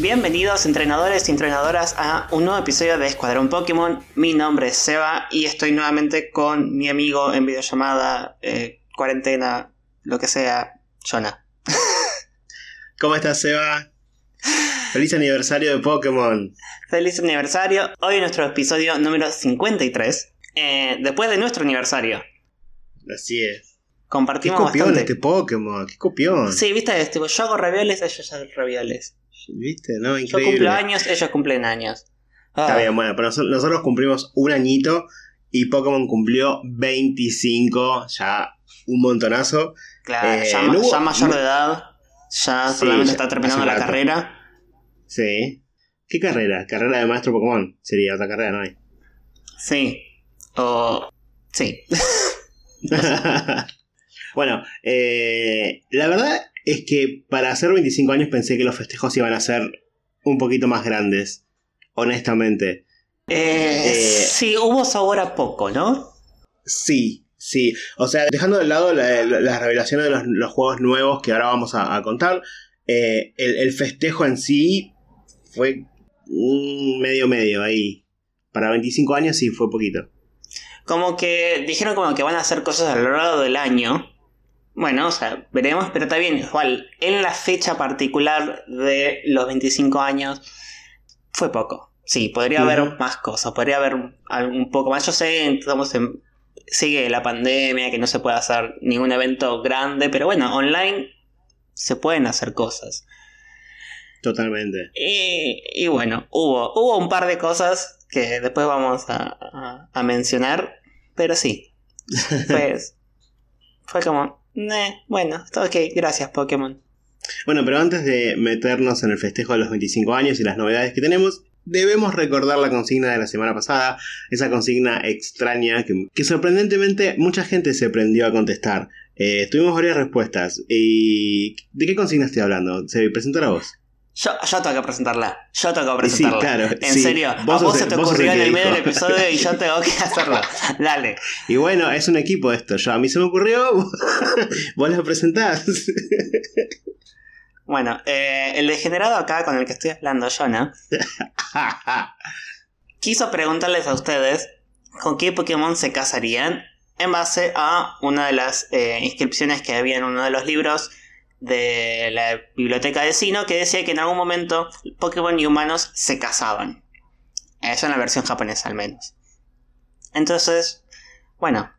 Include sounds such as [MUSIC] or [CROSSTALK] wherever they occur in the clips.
Bienvenidos entrenadores y entrenadoras a un nuevo episodio de Escuadrón Pokémon. Mi nombre es Seba y estoy nuevamente con mi amigo en videollamada, eh, cuarentena, lo que sea, Jonah. [LAUGHS] ¿Cómo estás, Seba? Feliz aniversario de Pokémon. Feliz aniversario. Hoy es nuestro episodio número 53. eh, después de nuestro aniversario. Así es. Qué Compartimos copión bastante. este Pokémon, qué copión. Sí, viste, este, yo hago ravioles, ellos hacen ravioles. ¿Viste? No, Yo cumplo años, ellos cumplen años. Ah, Está bien, bueno, pero nosotros, cumplimos un añito y Pokémon cumplió 25, ya un montonazo. Claro, Eh, ya, no hubo- ya mayor de edad, ya Sí, solamente ya está terminando la rato. carrera. Sí. ¿Qué carrera? Carrera de maestro Pokémon. Sería otra carrera, ¿no hay? Sí. O. Sí. [LAUGHS] bueno, eh, la verdad es que para hacer 25 años pensé que los festejos iban a ser un poquito más grandes. Honestamente. Eh, Eh, sí, hubo sabor a poco, ¿no? Sí, sí. O sea, dejando de lado la- la- las revelaciones de los, los juegos nuevos que ahora vamos a, a contar, eh, el, el festejo en sí fue un medio medio ahí. Para 25 años sí fue poquito. Como que dijeron como que van a hacer cosas a lo largo del año. Bueno, o sea, veremos, pero está bien. Igual, en la fecha particular de los 25 años fue poco. Sí, podría haber más cosas, podría haber un, un poco más. Yo sé, estamos en, sigue la pandemia, que no se puede hacer ningún evento grande, pero bueno, online se pueden hacer cosas. Totalmente. Y, y bueno, hubo, hubo un par de cosas que después vamos a, a- a mencionar, pero sí, [LAUGHS] pues fue como, "Neh, bueno, ok, gracias Pokémon. Bueno, pero antes de meternos en el festejo de los 25 años y las novedades que tenemos, debemos recordar la consigna de la semana pasada, esa consigna extraña que, que sorprendentemente mucha gente se prendió a contestar. Eh, tuvimos varias respuestas. ¿Y de qué consigna estoy hablando? Se presentó la voz. Yo, yo tengo que presentarla, yo tengo que Sí, presentarla. claro. En sí. serio, a sos vos se te vos ocurrió en el medio del episodio y yo [LAUGHS] tengo que hacerlo. Dale. Y bueno, es un equipo esto. Yo, a mí se me ocurrió, [LAUGHS] vos la presentás. [LAUGHS] Bueno, eh, el degenerado acá con el que estoy hablando, Jonah, quiso preguntarles a ustedes con qué Pokémon se casarían en base a una de las eh, inscripciones que había en uno de los libros de la biblioteca de Sino que decía que en algún momento Pokémon y humanos se casaban. Eso en la versión japonesa al menos. Entonces, bueno,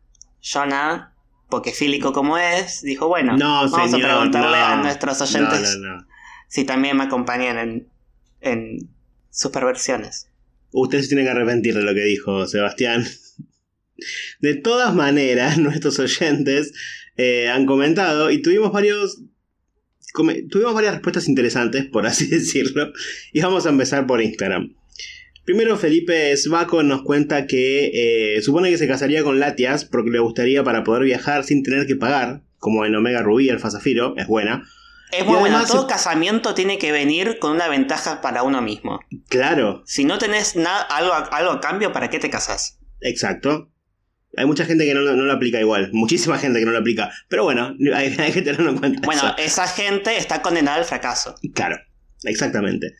Jonah, pokefílico como es, dijo, bueno, no, vamos señor, a preguntarle no. a nuestros oyentes no. si también me acompañan en, en sus perversiones. Usted se tiene que arrepentir de lo que dijo Sebastián. De todas maneras, [LAUGHS] nuestros oyentes eh, han comentado y tuvimos varios. Tuvimos varias respuestas interesantes, por así [LAUGHS] decirlo. Y vamos a empezar por Instagram. Primero, Felipe Svaco nos cuenta que eh, supone que se casaría con Latias porque le gustaría para poder viajar sin tener que pagar, como en Omega Rubí, Alfa Zafiro, es buena. Es muy bueno, todo se- casamiento tiene que venir con una ventaja para uno mismo. Claro, Si no tenés algo, a- algo a cambio, ¿para qué te casas? Exacto. Hay mucha gente que no, no lo aplica igual. Muchísima gente que no lo aplica. Pero bueno, hay, [LAUGHS] hay que tenerlo en cuenta. Bueno, eso. esa gente está condenada al fracaso. Claro, exactamente.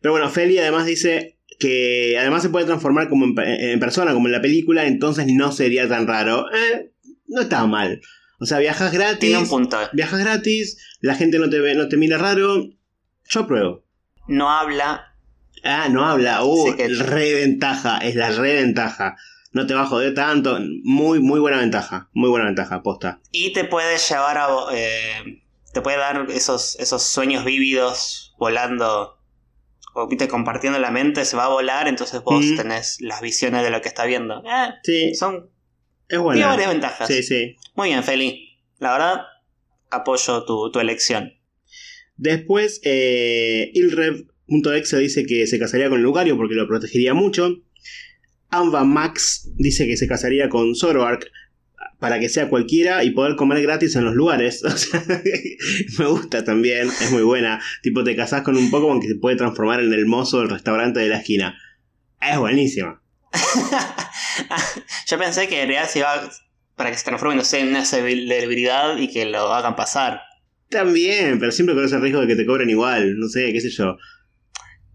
Pero bueno, Feli además dice que además se puede transformar como en, pe- en persona, como en la película, entonces no sería tan raro. Eh, no está mal. O sea, viajas gratis. Tiene un punto. Viajas gratis, la gente no te, ve, no te mira raro. Yo apruebo. No habla. Ah, no habla. Uh, Sí que- reventaja, es la reventaja. No te va a joder tanto. Muy, muy buena ventaja. Muy buena ventaja, posta. Y te puede llevar a. eh, te puede dar esos, esos sueños vívidos volando. O viste, compartiendo la mente, se va a volar, entonces vos Mm. tenés las visiones de lo que está viendo. Eh, Sí, son. es Tiene buena. varias ventajas. Sí, sí. Muy bien, Feli. La verdad, apoyo tu, tu elección. Después, eh, Ilrev.exe dice que se casaría con Lucario porque lo protegería mucho. Amba Max dice que se casaría con Zoroark para que sea cualquiera y poder comer gratis en los lugares. [LAUGHS] O sea, me gusta también, es muy buena. Tipo, te casás con un Pokémon que se puede transformar en el mozo del restaurante de la esquina. Es buenísima. [LAUGHS] Yo pensé que en realidad se iba para que se transforme, no sé, en una celebridad y que lo hagan pasar. También, pero siempre con ese riesgo de que te cobren igual. No sé, qué sé yo.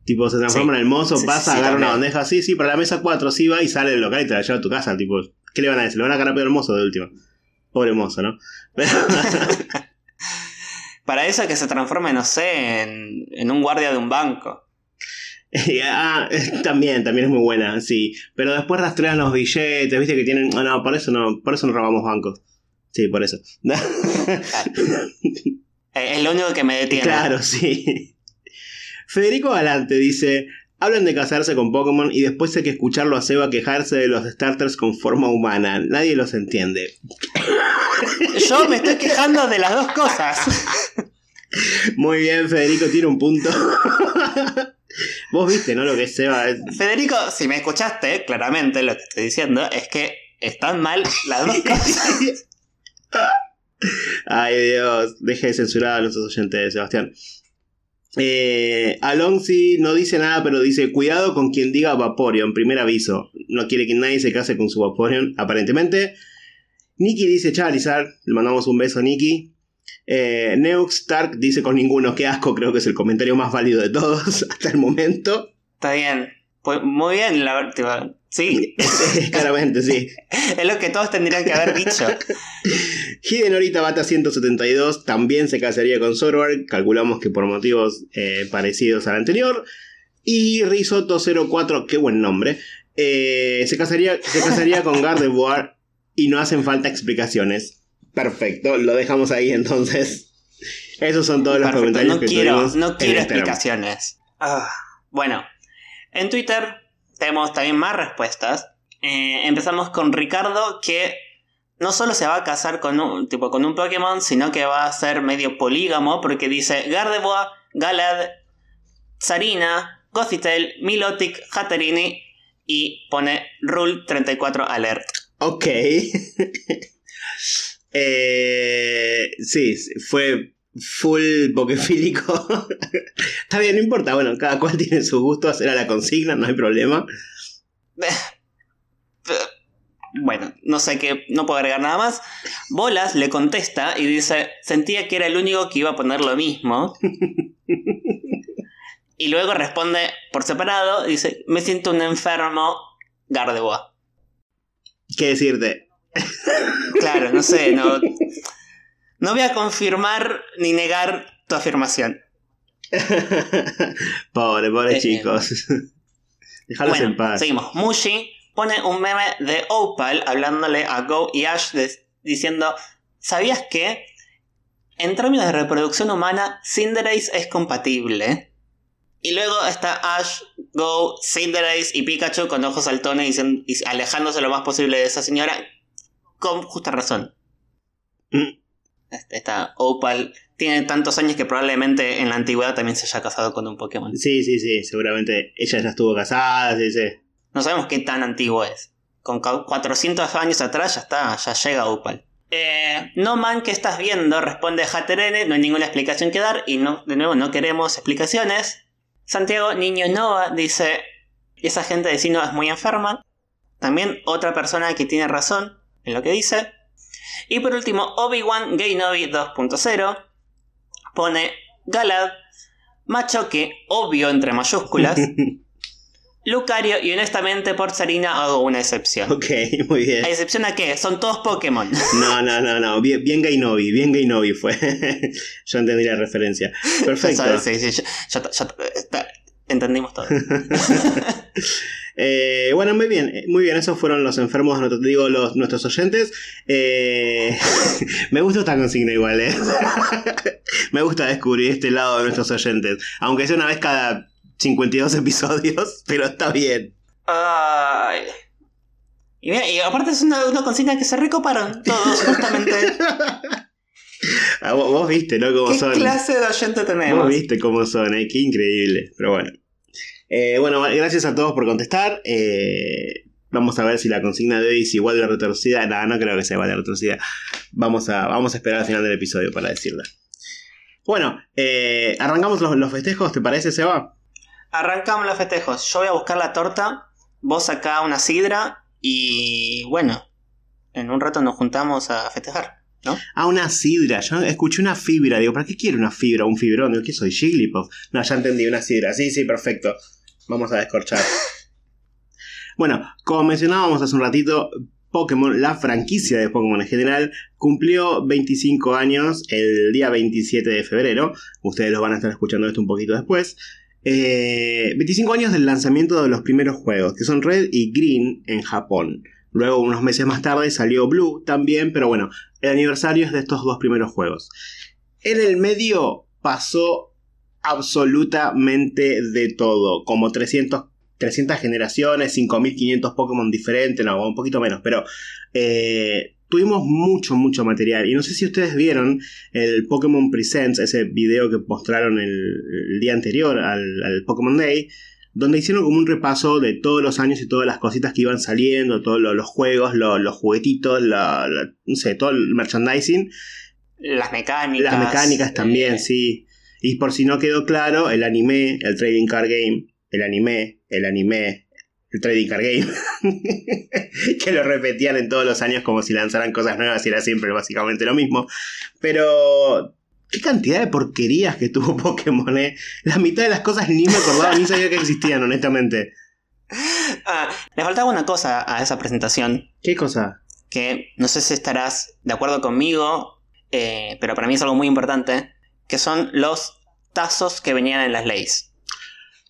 Tipo, se transforma Sí. en el mozo, Sí, pasa, sí, agarra una bandeja, sí, sí, para la mesa 4, sí va y sale del local y te la lleva a tu casa. Tipo, ¿qué le van a decir? Le van a agarrar peor al mozo de último. Pobre mozo, ¿no? Pero- [LAUGHS] Para eso que se transforme, no sé, en, en un guardia de un banco. [LAUGHS] ah, también, también es muy buena, sí. Pero después rastrean los billetes, viste que tienen. No, no, por eso no, por eso no robamos bancos. Sí, por eso. [LAUGHS] Eh, Es lo único que me detiene. claro, sí. Federico Galante dice. Hablan de casarse con Pokémon y después hay que escucharlo a Seba quejarse de los starters con forma humana. Nadie los entiende. [LAUGHS] Yo me estoy quejando de las dos cosas. Muy bien, Federico tiene un punto. Vos viste, ¿no? Lo que es Seba. Federico, si me escuchaste, claramente lo que estoy diciendo es que están mal las dos cosas. [LAUGHS] Ay Dios, deje de censurar a nuestros oyentes, Sebastián. Eh, no dice nada, pero dice: Cuidado con quien diga Vaporeon, primer aviso. No quiere que nadie se case con su Vaporeon, aparentemente. Nikki dice Charizard, le mandamos un beso a Nikki. Eh, Neux Stark dice con ninguno, qué asco, creo que es el comentario más válido de todos [LAUGHS] hasta el momento. Está bien. Pues muy bien, la [LAUGHS] Sí, Claramente, sí. [LAUGHS] es lo que todos tendrían que haber dicho. Hidenori Tabata 172 también se casaría con Zoroark, calculamos que por motivos eh, parecidos al anterior. Y Risotto 04, qué buen nombre, eh, se, casaría, se casaría con Gardevoir y no hacen falta explicaciones. Perfecto, lo dejamos ahí entonces. Esos son todos los Perfecto, comentarios no que quiero, no quiero explicaciones. Ah, bueno, en Twitter tenemos también más respuestas. Eh, empezamos con Ricardo que no solo se va a casar con un, tipo, con un Pokémon, sino que va a ser medio polígamo porque dice Gardevoir, Galad, Sarina, Gothitelle, Milotic, Hatterini y pone Rule 34 Alert. Ok. [LAUGHS] Eh, sí, fue full pokefílico. [LAUGHS] Está bien, no importa. Bueno, cada cual [LAUGHS] tiene sus gustos. Era la consigna, no hay problema. Bueno, no sé qué, no puedo agregar nada más. Bolas le contesta y dice, sentía que era el único que iba a poner lo mismo. [LAUGHS] y luego responde por separado, dice, me siento un enfermo, Gardevoir. ¿Qué decirte? Claro, no sé, no, no voy a confirmar ni negar tu afirmación. [LAUGHS] pobre, pobre Eh, chicos. [LAUGHS] Déjalos Bueno, en paz. seguimos. Mushi pone un meme de Opal hablándole a Go y Ash de- diciendo: ¿Sabías que en términos de reproducción humana, Cinderace es compatible? Y luego está Ash, Go, Cinderace y Pikachu con ojos saltones y alejándose lo más posible de esa señora. Con justa razón. Mm. Este- Esta Opal tiene tantos años que probablemente en la antigüedad también se haya casado con un Pokémon. Sí, sí, sí. Seguramente ella ya estuvo casada. Sí, sí. No sabemos qué tan antiguo es. Con ca- 400 años atrás ya está, ya llega Opal. Eh, no man, ¿qué estás viendo? Responde Hatterene, no hay ninguna explicación que dar y no, de nuevo no queremos explicaciones. Santiago Niño Nova dice, esa gente de Sino es muy enferma. También otra persona que tiene razón en lo que dice. Y por último, Obi-Wan Gainobi 2.0 pone Galad, Machoque, obvio entre mayúsculas, [LAUGHS] Lucario y honestamente por Sarina hago una excepción. ok, muy bien. ¿A excepción a qué? Son todos Pokémon. [LAUGHS] No, no, no, no. Bien, bien Gainobi, bien Gainobi fue. [LAUGHS] Yo entendí la referencia. Perfecto. Sí, sí, está- entendimos todo. [LAUGHS] Eh, bueno, muy bien, eh, muy bien, esos fueron los enfermos, digo, los, nuestros oyentes. Eh, [LAUGHS] me gusta esta consigna igual, ¿eh? [LAUGHS] me gusta descubrir este lado de nuestros oyentes, aunque sea una vez cada 52 episodios, pero está bien. Ay. Y, mira, y aparte es una, una consigna que se recoparon todos, justamente. Ah, vos, vos viste, ¿no? Cómo ¿Qué son. clase de oyente tenemos? Vos viste cómo son, ¿eh? Qué increíble. Pero bueno. Eh, bueno, gracias a todos por contestar. Eh, vamos a ver si la consigna de hoy es igual de retorcida. No, no creo que sea igual de retorcida. Vamos a, vamos a esperar al final del episodio para decirla. Bueno, eh, arrancamos los, los festejos, ¿te parece, Seba? Arrancamos los festejos. Yo voy a buscar la torta, vos acá una sidra y bueno, en un rato nos juntamos a festejar. ¿No? Ah, una sidra. Yo escuché una fibra. Digo, ¿para qué quiero una fibra? ¿Un fibrón? Digo, ¿qué soy? ¿Jigglypuff? No, ya entendí, una sidra. Sí, sí, perfecto. Vamos a descorchar. [LAUGHS] bueno, como mencionábamos hace un ratito, Pokémon, la franquicia de Pokémon en general, cumplió 25 años el día 27 de febrero. Ustedes lo van a estar escuchando esto un poquito después. 25 eh, años del lanzamiento de los primeros juegos, que son Red y Green en Japón. Luego, unos meses más tarde, salió Blue también, pero bueno, el aniversario es de estos dos primeros juegos. En el medio pasó absolutamente de todo, como 300, 300 generaciones, 5500 Pokémon diferentes, no, un poquito menos, pero eh, tuvimos mucho, mucho material. Y no sé si ustedes vieron el Pokémon Presents, ese video que mostraron el, día anterior al, Pokémon Day, donde hicieron como un repaso de todos los años y todas las cositas que iban saliendo, todos los juegos, los juguetitos, no sé, todo el merchandising. Las mecánicas. Las mecánicas también, eh, sí. Y por si no quedó claro, el anime, el trading card game, el anime, el anime, el Trading Card Game, [LAUGHS] que lo repetían en todos los años como si lanzaran cosas nuevas y era siempre básicamente lo mismo. Pero, qué cantidad de porquerías que tuvo [LAUGHS] Pokémon, ¿eh? La mitad de las cosas ni me acordaba ni sabía que existían, honestamente. Ah, le faltaba una cosa a esa presentación. ¿Qué cosa? Que no sé si estarás de acuerdo conmigo, eh, pero para mí es algo muy importante, que son los tazos que venían en las leyes.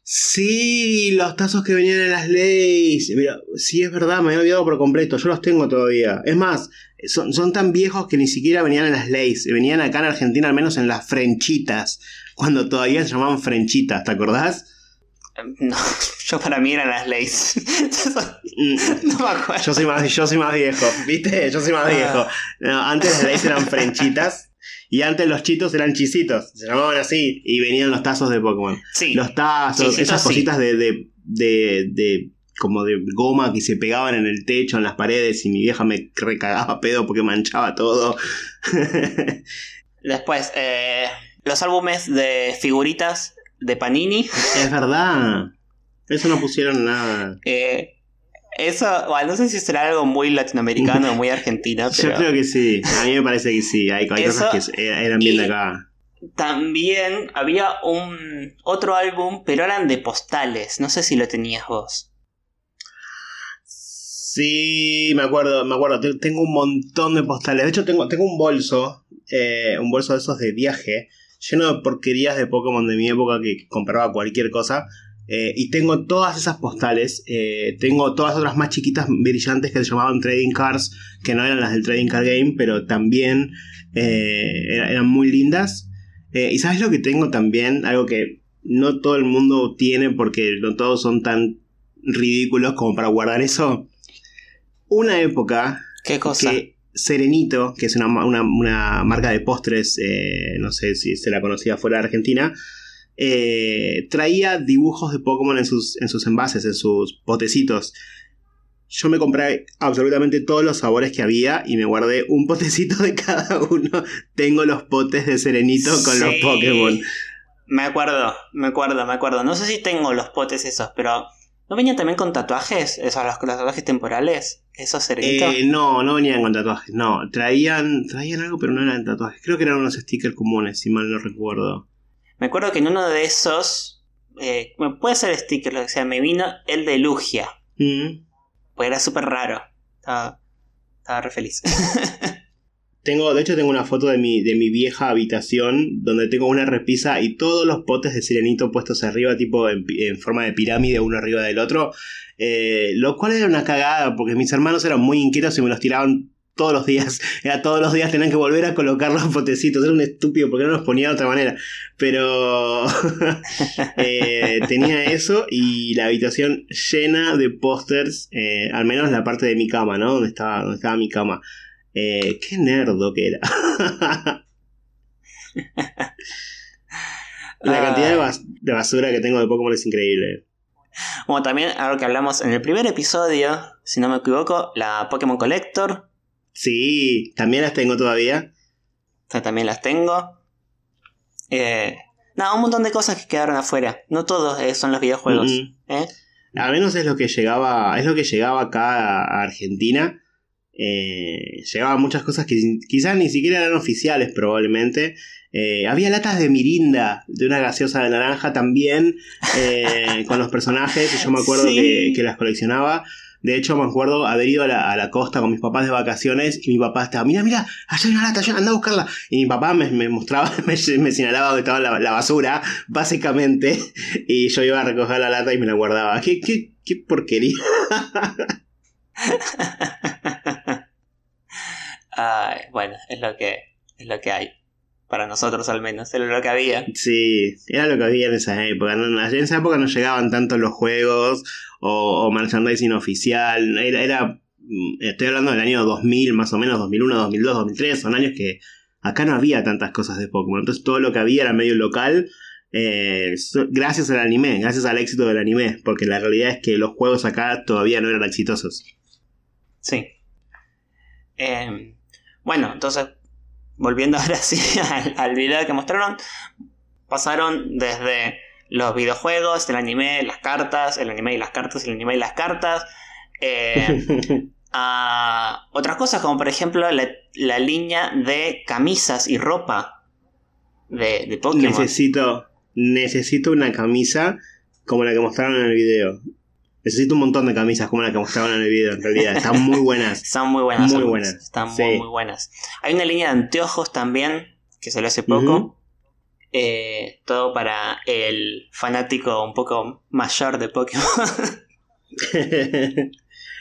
Sí, los tazos que venían en las leyes. Mira, sí es verdad, me había olvidado por completo. Yo los tengo todavía. Es más, son, son tan viejos que ni siquiera venían en las leyes. Venían acá en Argentina, al menos en las frenchitas. Cuando todavía se llamaban frenchitas, ¿te acordás? Em, no, [LAUGHS] yo para mí eran las leyes. [LAUGHS] No me acuerdo. Yo soy más, yo soy más viejo, ¿viste? Yo soy más ah. viejo. antes las leyes eran frenchitas. Y antes los chitos eran chisitos, se llamaban así, y venían los tazos de Pokémon. Sí. Los tazos, esas cositas de, de, de, como de goma que se pegaban en el techo, en las paredes, y mi vieja me recagaba pedo porque manchaba todo. [LAUGHS] Después, eh, los álbumes de figuritas de Panini. Es verdad. Eso no pusieron nada. Eh, eso, bueno, no sé si será algo muy latinoamericano o muy [LAUGHS] argentino. Pero... Yo creo que sí, a mí me parece que sí, hay, cosas que eran bien de acá. También había un otro álbum, pero eran de postales, no sé si lo tenías vos. Sí, me acuerdo, me acuerdo, tengo un montón de postales. De hecho, tengo, tengo un bolso, eh, un bolso de esos de viaje, lleno de porquerías de Pokémon de mi época que compraba cualquier cosa. Eh, y tengo todas esas postales. Eh, tengo todas otras más chiquitas, brillantes, que se llamaban Trading Cards, que no eran las del Trading Card Game, pero también eran muy lindas. y sabes lo que tengo también, algo que no todo el mundo tiene porque no todos son tan ridículos como para guardar eso. Una época ¿Qué cosa? que Serenito, que es una, una marca de postres, no sé si se la conocía fuera de Argentina, eh, traía dibujos de Pokémon en sus, en sus envases, en sus potecitos. Yo me compré absolutamente todos los sabores que había y me guardé un [LAUGHS] potecito de cada uno. Tengo los potes de Serenito con los Pokémon. Me acuerdo, me acuerdo, me acuerdo. No sé si tengo los potes esos, pero ¿no venían también con tatuajes? Esos, los, tatuajes temporales, esos serenitos. Eh, no, no venían con tatuajes, no. Traían, traían algo, pero no eran tatuajes. Creo que eran unos stickers comunes, si mal no recuerdo. Me acuerdo que en uno de esos, eh, puede ser sticker, lo que sea, me vino el de Lugia. Mm. Pues era súper raro. Estaba, estaba re feliz. [LAUGHS] Tengo, de hecho, tengo una foto de mi, de mi vieja habitación donde tengo una repisa y todos los potes de sirenito puestos arriba, tipo en, forma de pirámide, uno arriba del otro. Eh, lo cual era una cagada porque mis hermanos eran muy inquietos y me los tiraban todos los días. [LAUGHS] Era todos los días tenían que volver a colocar los potecitos. Era un estúpido porque no los ponía de otra manera. Pero [LAUGHS] eh, tenía eso y la habitación llena de pósters. Eh, al menos la parte de mi cama, ¿no? Donde estaba, donde estaba mi cama. Eh, qué nerdo que era. [LAUGHS] la cantidad de, basura que tengo de Pokémon es increíble. Bueno, también algo que hablamos en el primer episodio, si no me equivoco, la Pokémon Collector, Sí, también las tengo todavía. también las tengo. Eh, nada, un montón de cosas que quedaron afuera. No todos eh, son los videojuegos. ¿eh? Al menos es lo que llegaba, es lo que llegaba acá a Argentina. Eh, llegaban muchas cosas que quizás ni siquiera eran oficiales probablemente. Eh, había latas de mirinda, de una gaseosa de naranja también, eh, [LAUGHS] con los personajes, y yo me acuerdo que, que, las coleccionaba. De hecho, me acuerdo haber ido a la, costa con mis papás de vacaciones y mi papá estaba, mira, mira, allá hay una lata, anda a buscarla. Y mi papá me, mostraba, [LAUGHS] me, señalaba donde estaba la, basura, básicamente, y yo iba a recoger la lata y me la guardaba. ¿Qué, qué, qué porquería? [LAUGHS] bueno, es lo que es lo que hay. Para nosotros al menos, era lo que había. Sí, era lo que había en esa época. en esa época no llegaban tanto los juegos o, merchandising oficial. Era, era, mm, estoy hablando del año 2000, más o menos, 2001, 2002, 2003. Son años que acá no había tantas cosas de Pokémon. Entonces todo lo que había era medio local. Eh, gracias al anime, gracias al éxito del anime. Porque la realidad es que los juegos acá todavía no eran exitosos. Sí. Eh, bueno, entonces, volviendo [LAUGHS] ahora sí al, video que mostraron, pasaron desde los videojuegos, el anime, las cartas, el anime y las cartas, el anime y las cartas, [LAUGHS] eh, a otras cosas como por ejemplo la, línea de camisas y ropa de, de Pokémon. Necesito, necesito una camisa como la que mostraron en el video. Necesito un montón de camisas como la que mostraban en el video, en realidad. Están muy buenas. [LAUGHS] Están muy buenas. Muy buenas. Están muy, muy buenas. Hay una línea de anteojos también, que salió hace poco. Eh, todo para el fanático un poco mayor de Pokémon. [LAUGHS]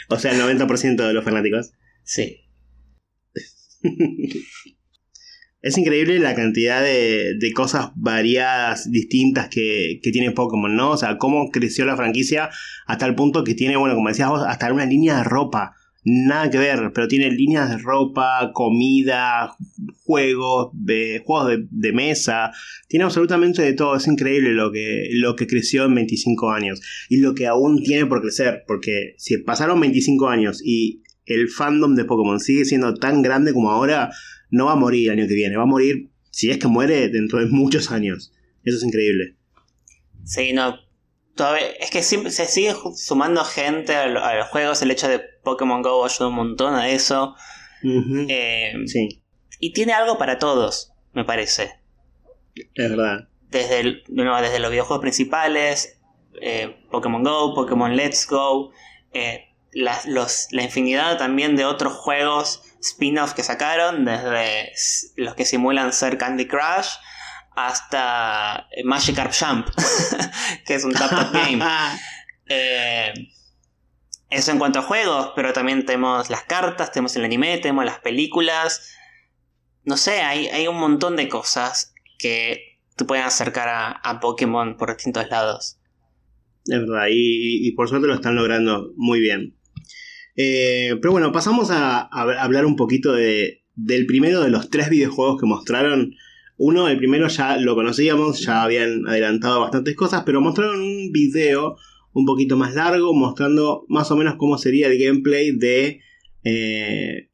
o sea, el 90% de los fanáticos. Sí. [LAUGHS] Es increíble la cantidad de, cosas variadas, distintas que, tiene Pokémon, ¿no? O sea, cómo creció la franquicia hasta el punto que tiene, bueno, como decías vos, hasta una línea de ropa. Nada que ver, pero tiene líneas de ropa, comida, juegos, de, juegos de, mesa. Tiene absolutamente de todo. Es increíble lo que, lo que creció en 25 años. Y lo que aún tiene por crecer. Porque si pasaron 25 años y el fandom de Pokémon sigue siendo tan grande como ahora, no va a morir el año que viene, va a morir, si es que muere, dentro de muchos años. Eso es increíble. Sí, no. Todavía, es que siempre se sigue sumando gente a, los juegos. El hecho de Pokémon Go ayuda un montón a eso. Eh, sí. Y tiene algo para todos, me parece. Es verdad. Desde, desde los videojuegos principales, eh, Pokémon Go, Pokémon Let's Go, eh, la, la infinidad también de otros juegos spin-off que sacaron, desde los que simulan ser Candy Crush hasta Magikarp Jump, [LAUGHS] que es un tap [LAUGHS] game. Eh, eso en cuanto a juegos, pero también tenemos las cartas, tenemos el anime, tenemos las películas. No sé, hay, hay un montón de cosas que te pueden acercar a, Pokémon por distintos lados. Es verdad, y, y, por suerte lo están logrando muy bien. Eh, pero bueno, pasamos a, hablar un poquito de, del primero de los tres videojuegos que mostraron. Uno, el primero ya lo conocíamos, ya habían adelantado bastantes cosas, pero mostraron un video un poquito más largo mostrando más o menos cómo sería el gameplay de eh,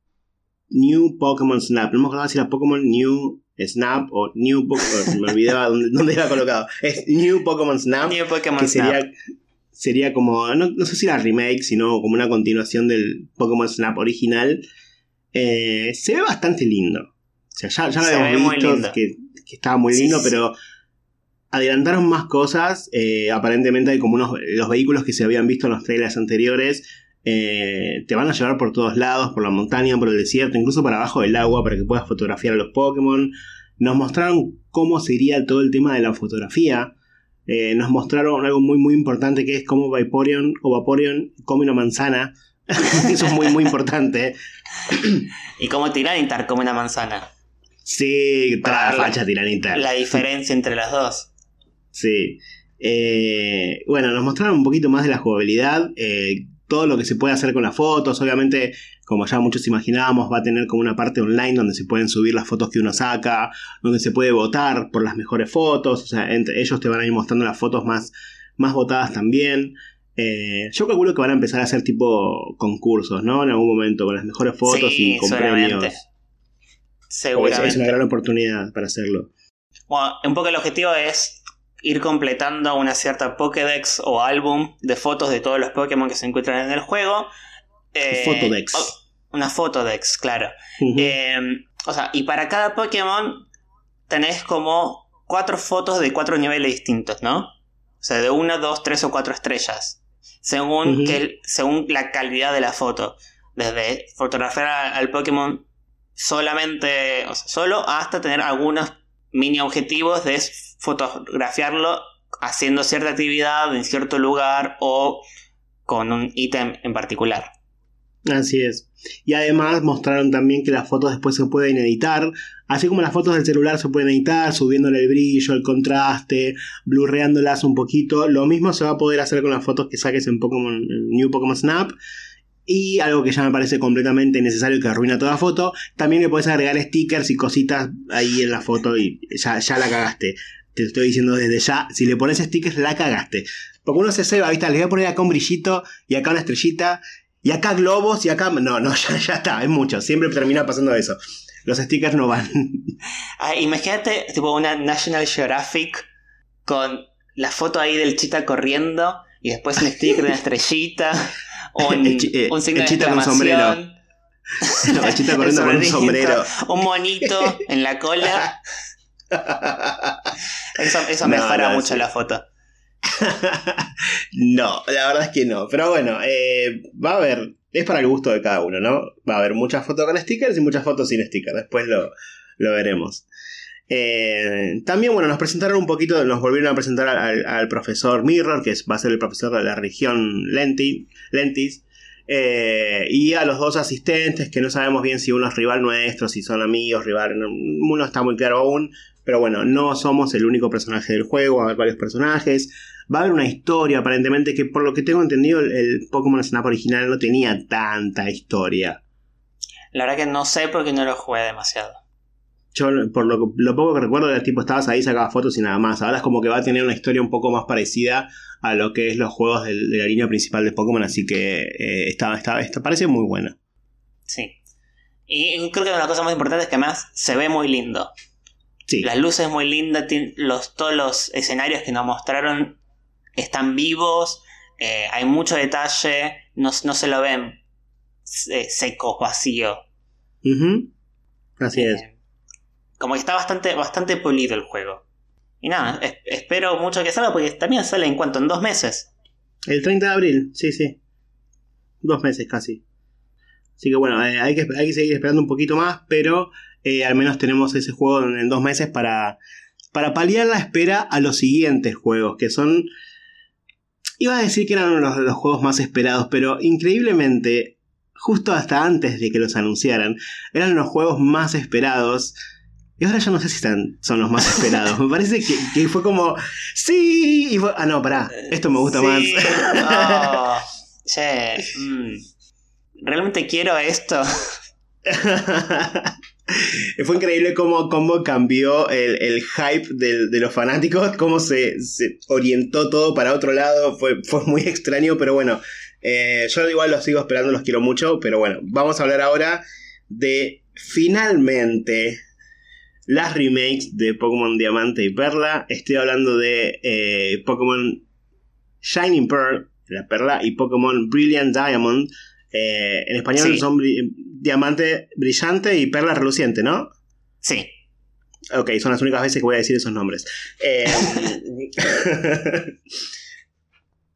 New Pokémon Snap. No me acuerdo si era Pokémon New Snap o New Pokémon. me olvidaba [LAUGHS] dónde, dónde, era colocado. Es New Pokémon Snap. New Pokémon que sería, sería como, no, sé si la remake, sino como una continuación del Pokémon Snap original. Eh, se ve bastante lindo. O sea, ya, ya lo habíamos visto que, estaba muy lindo, pero adelantaron más cosas. Eh, aparentemente hay como unos los vehículos que se habían visto en los trailers anteriores. Eh, te van a llevar por todos lados, por la montaña, por el desierto, incluso para abajo del agua para que puedas fotografiar a los Pokémon. Nos mostraron cómo sería todo el tema de la fotografía. Eh, nos mostraron algo muy muy importante que es cómo Vaporeon o Vaporeon come una manzana. [LAUGHS] Eso es muy muy importante. y cómo Tiranitar come una manzana. Sí, toda la facha Tiranitar. La diferencia entre las dos. Sí. Eh, bueno, nos mostraron un poquito más de la jugabilidad. Eh, todo lo que se puede hacer con las fotos. Obviamente, como ya muchos imaginábamos, va a tener como una parte online donde se pueden subir las fotos que uno saca, donde se puede votar por las mejores fotos. O sea, entre ellos te van a ir mostrando las fotos más, más votadas también. Eh, yo calculo que van a empezar a hacer tipo concursos, ¿no? En algún momento, con las mejores fotos y con premios. Seguramente. Es una gran oportunidad para hacerlo. Bueno, un poco el objetivo es ir completando una cierta Pokédex o álbum de fotos de todos los Pokémon que se encuentran en el juego. Eh, Fotodex. una fotodex, claro. Eh, o sea, y para cada Pokémon tenés como cuatro fotos de cuatro niveles distintos, ¿no? O sea, de una, dos, tres o cuatro estrellas. Según, que según la calidad de la foto. Desde fotografiar al Pokémon solamente, o sea, solo hasta tener algunos mini objetivos de fotografiarlo haciendo cierta actividad en cierto lugar o con un ítem en particular. Así es. Y además mostraron también que las fotos después se pueden editar. Así como las fotos del celular se pueden editar, subiéndole el brillo, el contraste, blurreándolas un poquito. Lo mismo se va a poder hacer con las fotos que saques en Pokémon en New Pokémon Snap. Y algo que ya me parece completamente necesario y que arruina toda foto. También le puedes agregar stickers y cositas ahí en la foto y ya, ya la cagaste. Te estoy diciendo desde ya, si le pones stickers la cagaste. Porque uno se ceba, ¿viste? Le voy a poner acá un brillito y acá una estrellita y acá globos y acá... No, no, [LAUGHS] ya, ya está, es mucho. Siempre termina pasando eso. Los stickers no van. [LAUGHS] Ah, imagínate, tipo, una National Geographic con la foto ahí del chita corriendo y después un sticker de una estrellita. [LAUGHS] Un, eh, un signo de con. La [LAUGHS] corriendo con un sombrero. Un monito en la cola. [LAUGHS] Eso, eso No, mejora no, mucho sí. la foto. [LAUGHS] no, la verdad es que no. Pero bueno, eh, va a haber. Es para el gusto de cada uno, ¿no? Va a haber muchas fotos con stickers y muchas fotos sin stickers. Después lo, lo veremos. Eh, también, bueno, nos presentaron un poquito, nos volvieron a presentar al, profesor Mirror, que va a ser el profesor de la región Lenti, Lentis, eh, y a los dos asistentes, que no sabemos bien si uno es rival nuestro, si son amigos, rival, no, uno está muy claro aún, pero bueno, no somos el único personaje del juego, va a haber varios personajes, va a haber una historia, aparentemente, que por lo que tengo entendido, el, el Pokémon Snap original no tenía tanta historia. La verdad que no sé porque no lo jugué demasiado. Yo, por lo, lo poco que recuerdo, era tipo, estabas ahí, sacabas fotos y nada más. Ahora es como que va a tener una historia un poco más parecida a lo que es los juegos de, la línea principal de Pokémon, así que eh, está, está, está- parece muy buena. Sí. Y creo que una cosa más importante es que además se ve muy lindo. Sí, Las luces muy lindas, los, todos los escenarios que nos mostraron están vivos, eh, hay mucho detalle, no, no se lo ven eh, seco, vacío. Ujú. así es. Como que está bastante, bastante pulido el juego. Y nada, es- espero mucho que salga porque también sale en cuanto, en dos meses. El 30 de abril, sí, sí. Dos meses casi. Así que bueno, eh, hay, que, hay que seguir esperando un poquito más, pero eh, al menos tenemos ese juego en, en dos meses para, para paliar la espera a los siguientes juegos, que son... Iba a decir que eran los, los juegos más esperados, pero increíblemente, justo hasta antes de que los anunciaran, eran los juegos más esperados. Y ahora ya no sé si están, son los más [LAUGHS] esperados. Me parece que, que fue como, sí, y fue- ah, no, pará, esto me gusta Sí. más. [LAUGHS] Oh, [LAUGHS] che, mm. Realmente quiero esto. Fue increíble cómo, cómo cambió el, el hype del- de los fanáticos, cómo se, se orientó todo para otro lado. Fue, fue muy extraño, pero bueno. eh, yo igual los sigo esperando, los quiero mucho. Pero bueno, vamos a hablar ahora de finalmente las remakes de Pokémon Diamante y Perla. Estoy hablando de eh, Pokémon Shining Pearl, la perla, y Pokémon Brilliant Diamond. Eh, en español Sí. son bri- diamante brillante y perla reluciente, ¿no? Sí. Ok, son las únicas veces que voy a decir esos nombres. Eh, [LAUGHS]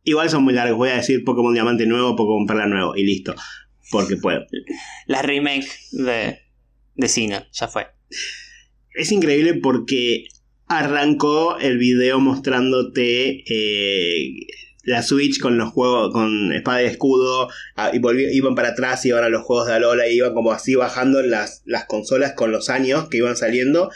Igual son muy largos, voy a decir Pokémon Diamante nuevo, Pokémon Perla nuevo y listo. Porque puedo. La remake de, de ya fue. Es increíble porque arrancó el video mostrándote eh, la Switch con los juegos, con espada y escudo, ah, y volví- iban para atrás, iban a los juegos de Alola, y iban como así bajando las, las consolas con los años que iban saliendo.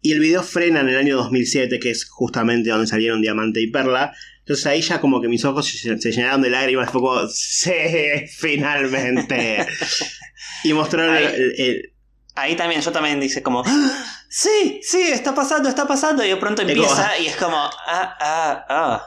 Y el video frena en el año 2007, que es justamente donde salieron Diamante y Perla. Entonces ahí ya como que mis ojos se, se llenaron de lágrimas, fue como, sí, finalmente. [LAUGHS] y mostraron Ahí- el- el, Ahí también, yo también dice como, "Ah, sí, sí, está pasando, está pasando. Y de pronto empieza como- y es como, ah, ah, ah.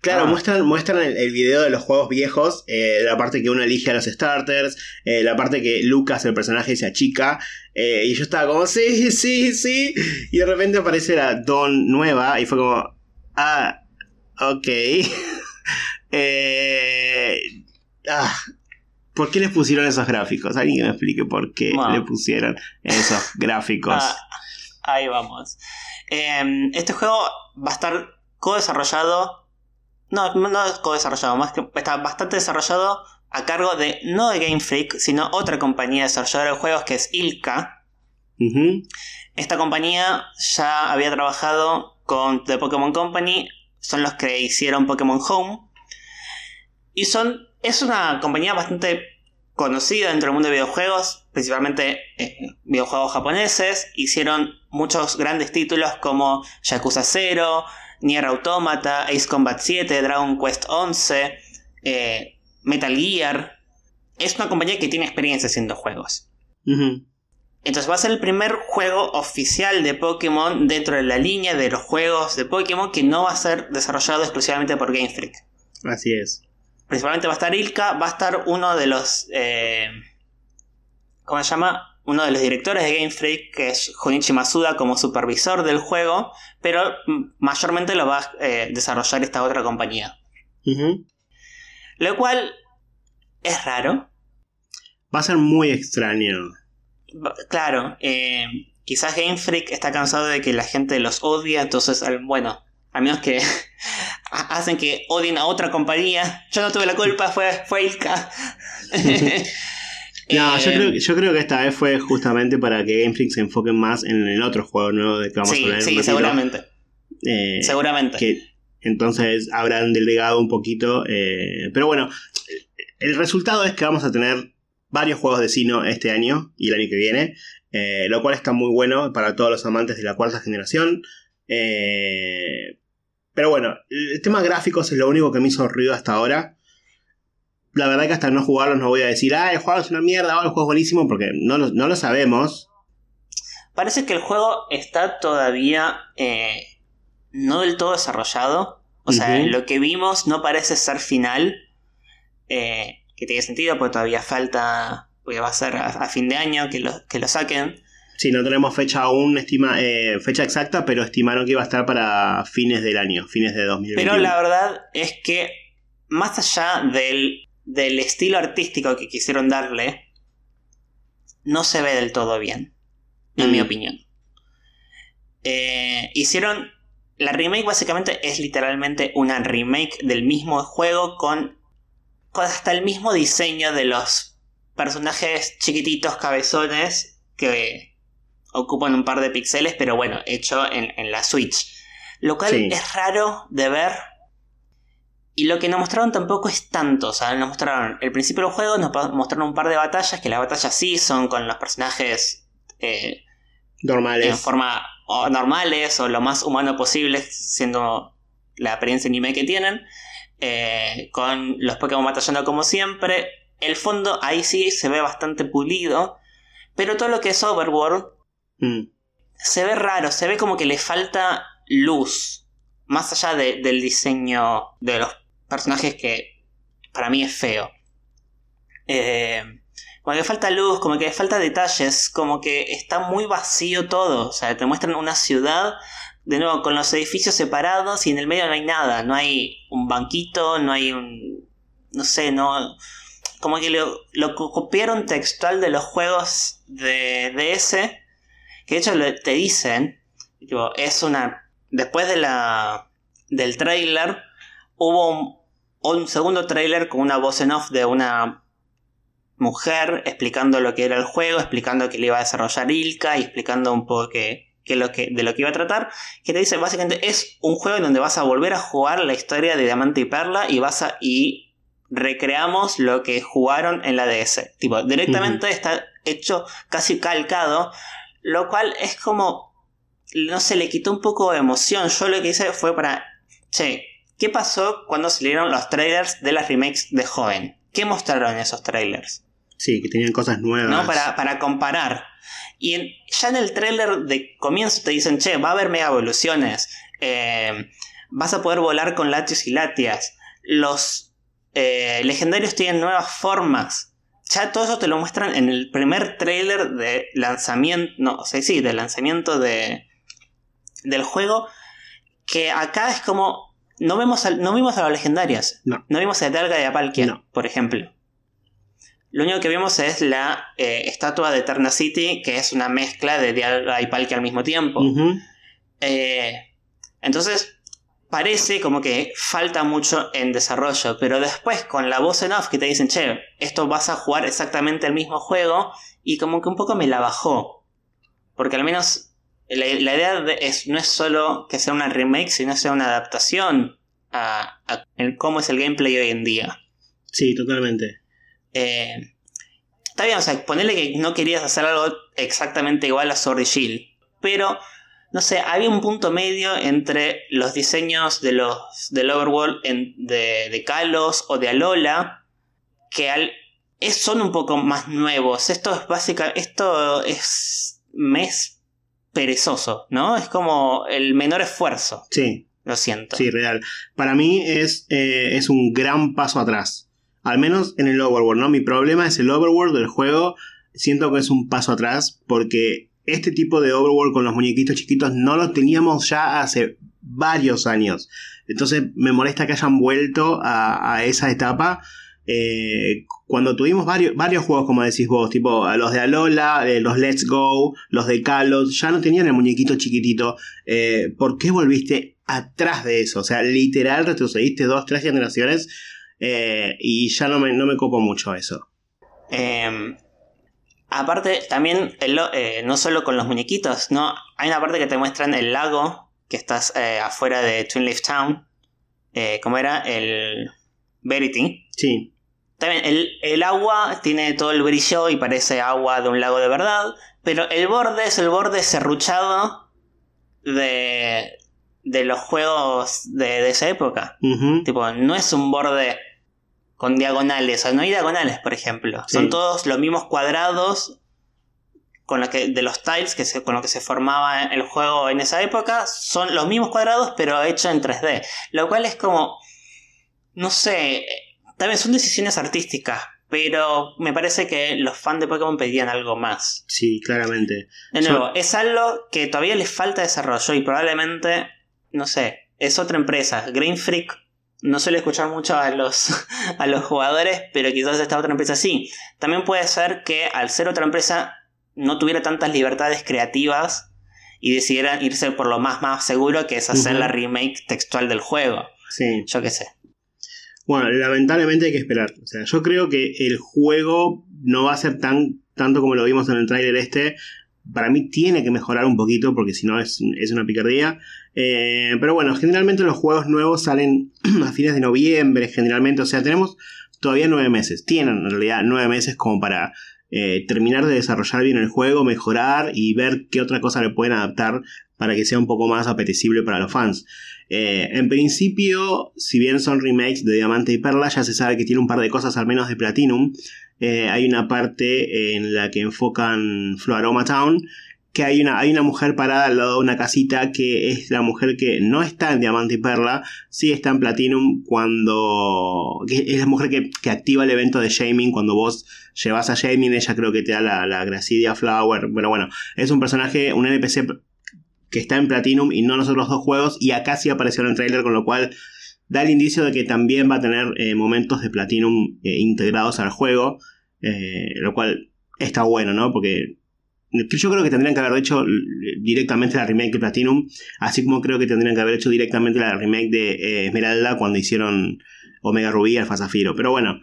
Claro, Ah. muestran, muestran el, el video de los juegos viejos, eh, la parte que uno elige a los starters, eh, la parte que Lucas, el personaje, se achica, eh, y yo estaba como, sí, sí, sí, y de repente aparece la Dawn nueva, y fue como, ah, ok. [LAUGHS] Eh, ah, ¿Por qué les pusieron esos gráficos? Alguien que me explique por qué Bueno. le pusieron esos gráficos. Ah, ahí vamos. Eh, este juego va a estar co-desarrollado. No, no es co-desarrollado, más que está bastante desarrollado a cargo de no de Game Freak, sino otra compañía desarrolladora de juegos que es Ilka. Esta compañía ya había trabajado con The Pokémon Company, son los que hicieron Pokémon Home. Y son. Es una compañía bastante conocida dentro del mundo de videojuegos, principalmente eh, videojuegos japoneses. Hicieron muchos grandes títulos como Yakuza 0, Nier Automata, Ace Combat 7, Dragon Quest 11, eh, Metal Gear. Es una compañía que tiene experiencia haciendo juegos. Entonces va a ser el primer juego oficial de Pokémon dentro de la línea de los juegos de Pokémon que no va a ser desarrollado exclusivamente por Game Freak. Así es. Principalmente va a estar Ilka, va a estar uno de los... eh, ¿Cómo se llama? Uno de los directores de Game Freak, que es Junichi Masuda, como supervisor del juego, pero mayormente lo va a eh, desarrollar esta otra compañía. Lo cual es raro, Va a ser muy extraño. Claro, eh, quizás Game Freak está cansado de que la gente los odia, entonces, bueno, a menos que [LAUGHS] ha- hacen que odien a otra compañía. Yo no tuve la culpa, fue, fue Ilka. [LAUGHS] No, yo creo, yo creo que esta vez fue justamente para que Game Freak se enfoque más en el otro juego nuevo de que vamos a Sí, hablar en un sí, seguramente. Eh, seguramente. que entonces habrán delegado un poquito. eh, pero bueno, el resultado es que vamos a tener varios juegos de Sino este año y el año que viene, eh, lo cual está muy bueno para todos los amantes de la cuarta generación. Eh, pero bueno, el tema gráficos es lo único que me hizo ruido hasta ahora. La verdad que hasta no jugarlos no voy a decir, ah, el juego es una mierda, o el juego es buenísimo, porque no lo, no lo sabemos. Parece que el juego está todavía eh, no del todo desarrollado. O sea, lo que vimos no parece ser final. eh, que tiene sentido porque todavía falta. Porque va a ser a, a fin de año que lo, que lo saquen. Sí, no tenemos fecha aún, estima, eh, fecha exacta, pero estimaron que iba a estar para fines del año, fines de 2021. Pero la verdad es que, más allá del, del estilo artístico que quisieron darle, no se ve del todo bien, en Mm. mi opinión. Eh, hicieron. La remake básicamente es literalmente una remake del mismo juego con, con hasta el mismo diseño de los personajes chiquititos, cabezones, que ocupan un par de píxeles, pero bueno, hecho en, en la Switch. Lo cual Sí. es raro de ver. Y lo que nos mostraron tampoco es tanto. O sea, nos mostraron el principio del juego, nos mostraron un par de batallas, que las batallas sí son con los personajes eh, Normales. en forma o normales o lo más humano posible, siendo la apariencia anime que tienen. eh, con los Pokémon batallando como siempre. El fondo ahí sí se ve bastante pulido. Pero todo lo que es Overworld Mm. se ve raro, se ve como que le falta luz. Más allá de- del diseño de los personajes que para mí es feo. Eh, como que falta luz, como que falta detalles, como que está muy vacío todo. O sea, te muestran una ciudad, de nuevo, con los edificios separados y en el medio no hay nada. No hay un banquito, no hay un... No sé, no... Como que lo, lo co- copiaron textual de los juegos de DS. Que de hecho te dicen, tipo, es una... Después de la, del trailer, hubo un, un segundo trailer con una voz en off de una mujer explicando lo que era el juego, explicando que le iba a desarrollar Ilka y explicando un poco que, que lo que, de lo que iba a tratar, que te dice básicamente es un juego en donde vas a volver a jugar la historia de Diamante y Perla y vas a y recreamos lo que jugaron en la DS. Tipo, directamente está hecho casi calcado, lo cual es como no se le quitó un poco de emoción. Yo lo que hice fue para che, ¿qué pasó cuando salieron los trailers de las remakes de Joven? ¿Qué mostraron esos trailers? Sí, que tenían cosas nuevas. ¿no? Para, para comparar. Y en- ya en el trailer de comienzo te dicen, che, va a haber mega evoluciones. eh, vas a poder volar con latios y latias. Los eh, legendarios tienen nuevas formas. Ya todo eso te lo muestran en el primer trailer de lanzamiento. No, o sea, sí, de lanzamiento de, del juego. Que acá es como. No vemos, al- no vimos a las legendarias. No. vimos a Dalga y a Palkia, No. por ejemplo. lo único que vemos es la eh, estatua de Eterna City, que es una mezcla de Dialga y Palkia al mismo tiempo. Eh, entonces, parece como que falta mucho en desarrollo, pero después con la voz en off que te dicen, che, esto vas a jugar exactamente el mismo juego, y como que un poco me la bajó. Porque al menos la, la idea de- es, no es solo que sea una remake, sino sea una adaptación a, a el- cómo es el gameplay hoy en día. Sí, totalmente. Eh, está bien, o sea, ponerle que no querías hacer algo exactamente igual a Sword y Shield, pero no sé, había un punto medio entre los diseños de los del Overworld en- de, de Kalos o de Alola que al, es- son un poco más nuevos. Esto es básica, esto es mes perezoso, ¿no? Es como el menor esfuerzo, Sí, lo siento. sí, real. Para mí es, eh, es un gran paso atrás. Al menos en el Overworld, ¿no? Mi problema es el Overworld del juego. Siento que es un paso atrás porque este tipo de Overworld con los muñequitos chiquitos no lo teníamos ya hace varios años. Entonces me molesta que hayan vuelto a, esa etapa. eh, cuando tuvimos varios, juegos, como decís vos, tipo los de Alola, eh, los Let's Go, los de Kalos, ya no tenían el muñequito chiquitito. Eh, ¿Por qué volviste atrás de eso? O sea, literal retrocediste dos, tres generaciones y ya no me, no me copo mucho eso. Aparte, también, el eh, no solo con los muñequitos, ¿no? Hay una parte que te muestran el lago que estás eh, afuera de Twin Leaf Town. Eh, ¿Cómo era? El Verity. Sí, También el, el agua tiene todo el brillo y parece agua de un lago de verdad. Pero el borde es el borde serruchado de, de los juegos de, de esa época. Tipo, no es un borde con diagonales, o sea, no hay diagonales, por ejemplo. Sí. Son todos los mismos cuadrados con lo que, de los tiles que se, con lo que se formaba el juego en esa época. Son los mismos cuadrados, pero hecho en 3D. Lo cual es como. No sé. También son decisiones artísticas. Pero me parece que los fans de Pokémon pedían algo más. sí, claramente. De nuevo, es algo que todavía les falta desarrollo y probablemente, no sé, es otra empresa. Green Freak no suele escuchar mucho a los, [LAUGHS] a los jugadores, pero quizás esta otra empresa sí. También puede ser que al ser otra empresa no tuviera tantas libertades creativas y decidieran irse por lo más, más seguro que es hacer la remake textual del juego. Sí. Yo qué sé. Bueno, lamentablemente hay que esperar. O sea, yo creo que el juego no va a ser tan tanto como lo vimos en el tráiler este. Para mí tiene que mejorar un poquito porque si no es, es una picardía. Eh, pero bueno, generalmente los juegos nuevos salen [CLEARS THROAT] a fines de noviembre, generalmente. O sea, tenemos todavía nueve meses. Tienen en realidad nueve meses como para eh, terminar de desarrollar bien el juego, mejorar y ver qué otra cosa le pueden adaptar para que sea un poco más apetecible para los fans. Eh, en principio, si bien son remakes de Diamante y Perla, ya se sabe que tiene un par de cosas al menos de Platinum. Eh, hay una parte en la que enfocan Floaroma Town, que hay una, hay una mujer parada al lado de una casita que es la mujer que no está en Diamante y Perla, sí está en Platinum cuando... es la mujer que, que activa el evento de Shaming cuando vos llevas a Shaming, ella creo que te da la, la Gracidia Flower, pero bueno, es un personaje, un NPC que está en Platinum y no en los otros dos juegos y acá sí apareció en el trailer con lo cual da el indicio de que también va a tener eh, momentos de Platinum eh, integrados al juego, eh, lo cual está bueno, ¿no? Porque yo creo que tendrían que haber hecho directamente la remake de Platinum, así como creo que tendrían que haber hecho directamente la remake de Esmeralda cuando hicieron Omega Rubí y Alpha Zafiro. Pero bueno,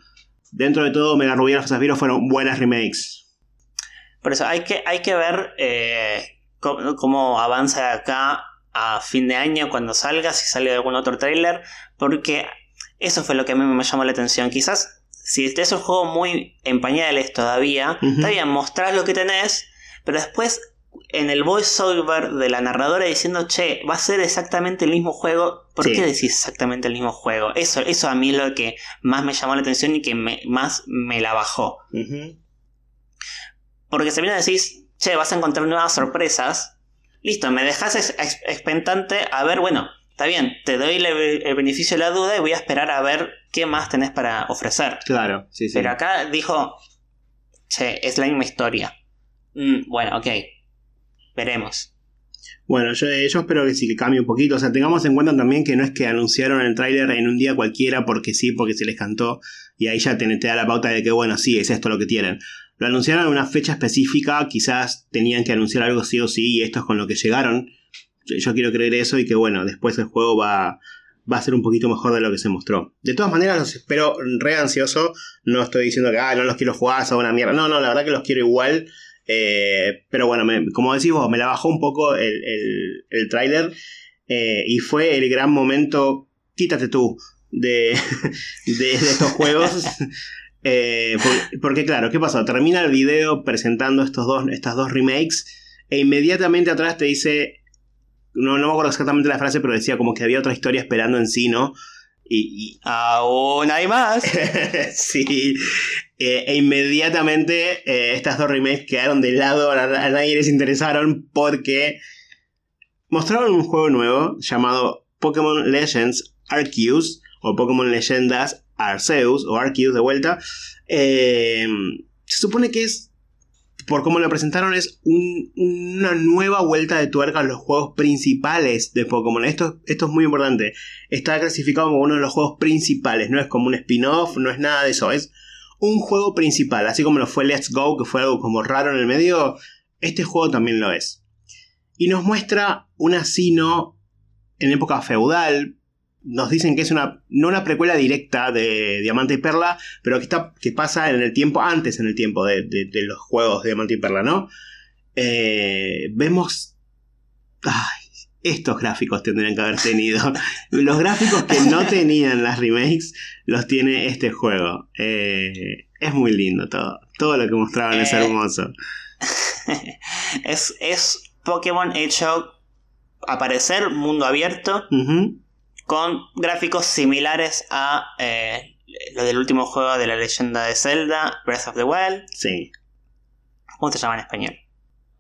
dentro de todo, Omega Rubí y Alpha Zafiro fueron buenas remakes. Por eso hay que, hay que ver cómo, cómo avanza acá a fin de año cuando salga, si sale algún otro trailer, porque eso fue lo que a mí me llamó la atención. Quizás si es un juego muy en pañales todavía, Ujú. está bien, mostrás lo que tenés, pero después en el voiceover de la narradora diciendo, che, va a ser exactamente el mismo juego. ¿Por Sí. qué decís exactamente el mismo juego? Eso, eso a mí es lo que más me llamó la atención y que me- más me la bajó. Ujú. Porque si bien decís, che, vas a encontrar nuevas sorpresas, listo, me dejas ex- ex- expectante a ver, bueno, está bien, te doy el, el beneficio de la duda y voy a esperar a ver qué más tenés para ofrecer. Claro, sí, sí. Pero acá dijo, che, es la misma historia. Mm, bueno, ok, veremos. Bueno, yo, yo, espero que sí que cambie un poquito. O sea, tengamos en cuenta también que no es que anunciaron el tráiler en un día cualquiera porque sí, porque se les cantó. Y ahí ya te, te, da la pauta de que, bueno, sí, es esto lo que tienen. Lo anunciaron en una fecha específica, quizás tenían que anunciar algo sí o sí, y esto es con lo que llegaron. Yo quiero creer eso y que, bueno, después el juego va, va a ser un poquito mejor de lo que se mostró. De todas maneras, los espero re ansioso. No estoy diciendo que, ah, no los quiero jugar, son una mierda. No, no, la verdad que los quiero igual. Eh, pero bueno, como decís vos, me la bajó un poco el, el, tráiler eh, y fue el gran momento, quítate tú, de, [LAUGHS] de, estos juegos. [LAUGHS] eh, porque, claro, ¿qué pasó? Termina el video presentando estos dos, estas dos remakes e inmediatamente atrás te dice, no, no me acuerdo exactamente la frase, pero decía como que había otra historia esperando en sí, ¿no? Y, aún hay más. [LAUGHS] sí. Eh, e inmediatamente eh, estas dos remakes quedaron de lado, a, nadie les interesaron porque mostraron un juego nuevo llamado Pokémon Legends Arceus o Pokémon Leyendas Arceus o Arceus de vuelta. Eh, se supone que es por cómo lo presentaron, es una nueva vuelta de tuerca a los juegos principales de Pokémon. Esto, esto es muy importante. Está clasificado como uno de los juegos principales. No es como un spin-off, no es nada de eso. Es un juego principal. Así como lo fue Let's Go, que fue algo como raro en el medio. Este juego también lo es. Y nos muestra un asino en época feudal, nos dicen que es una, no una precuela directa de Diamante y Perla, pero que, está, que pasa en el tiempo, antes en el tiempo de, los juegos de Diamante y Perla, ¿no? Eh, vemos... Ay, estos gráficos tendrían que haber tenido. [LAUGHS] los gráficos que no tenían las remakes los tiene este juego. Eh, es muy lindo todo. Todo lo que mostraban es eh, hermoso. [LAUGHS] es, es Pokémon hecho aparecer mundo abierto con gráficos similares a eh, lo del último juego de la leyenda de Zelda, Breath of the Wild. Sí. ¿Cómo se llama en español?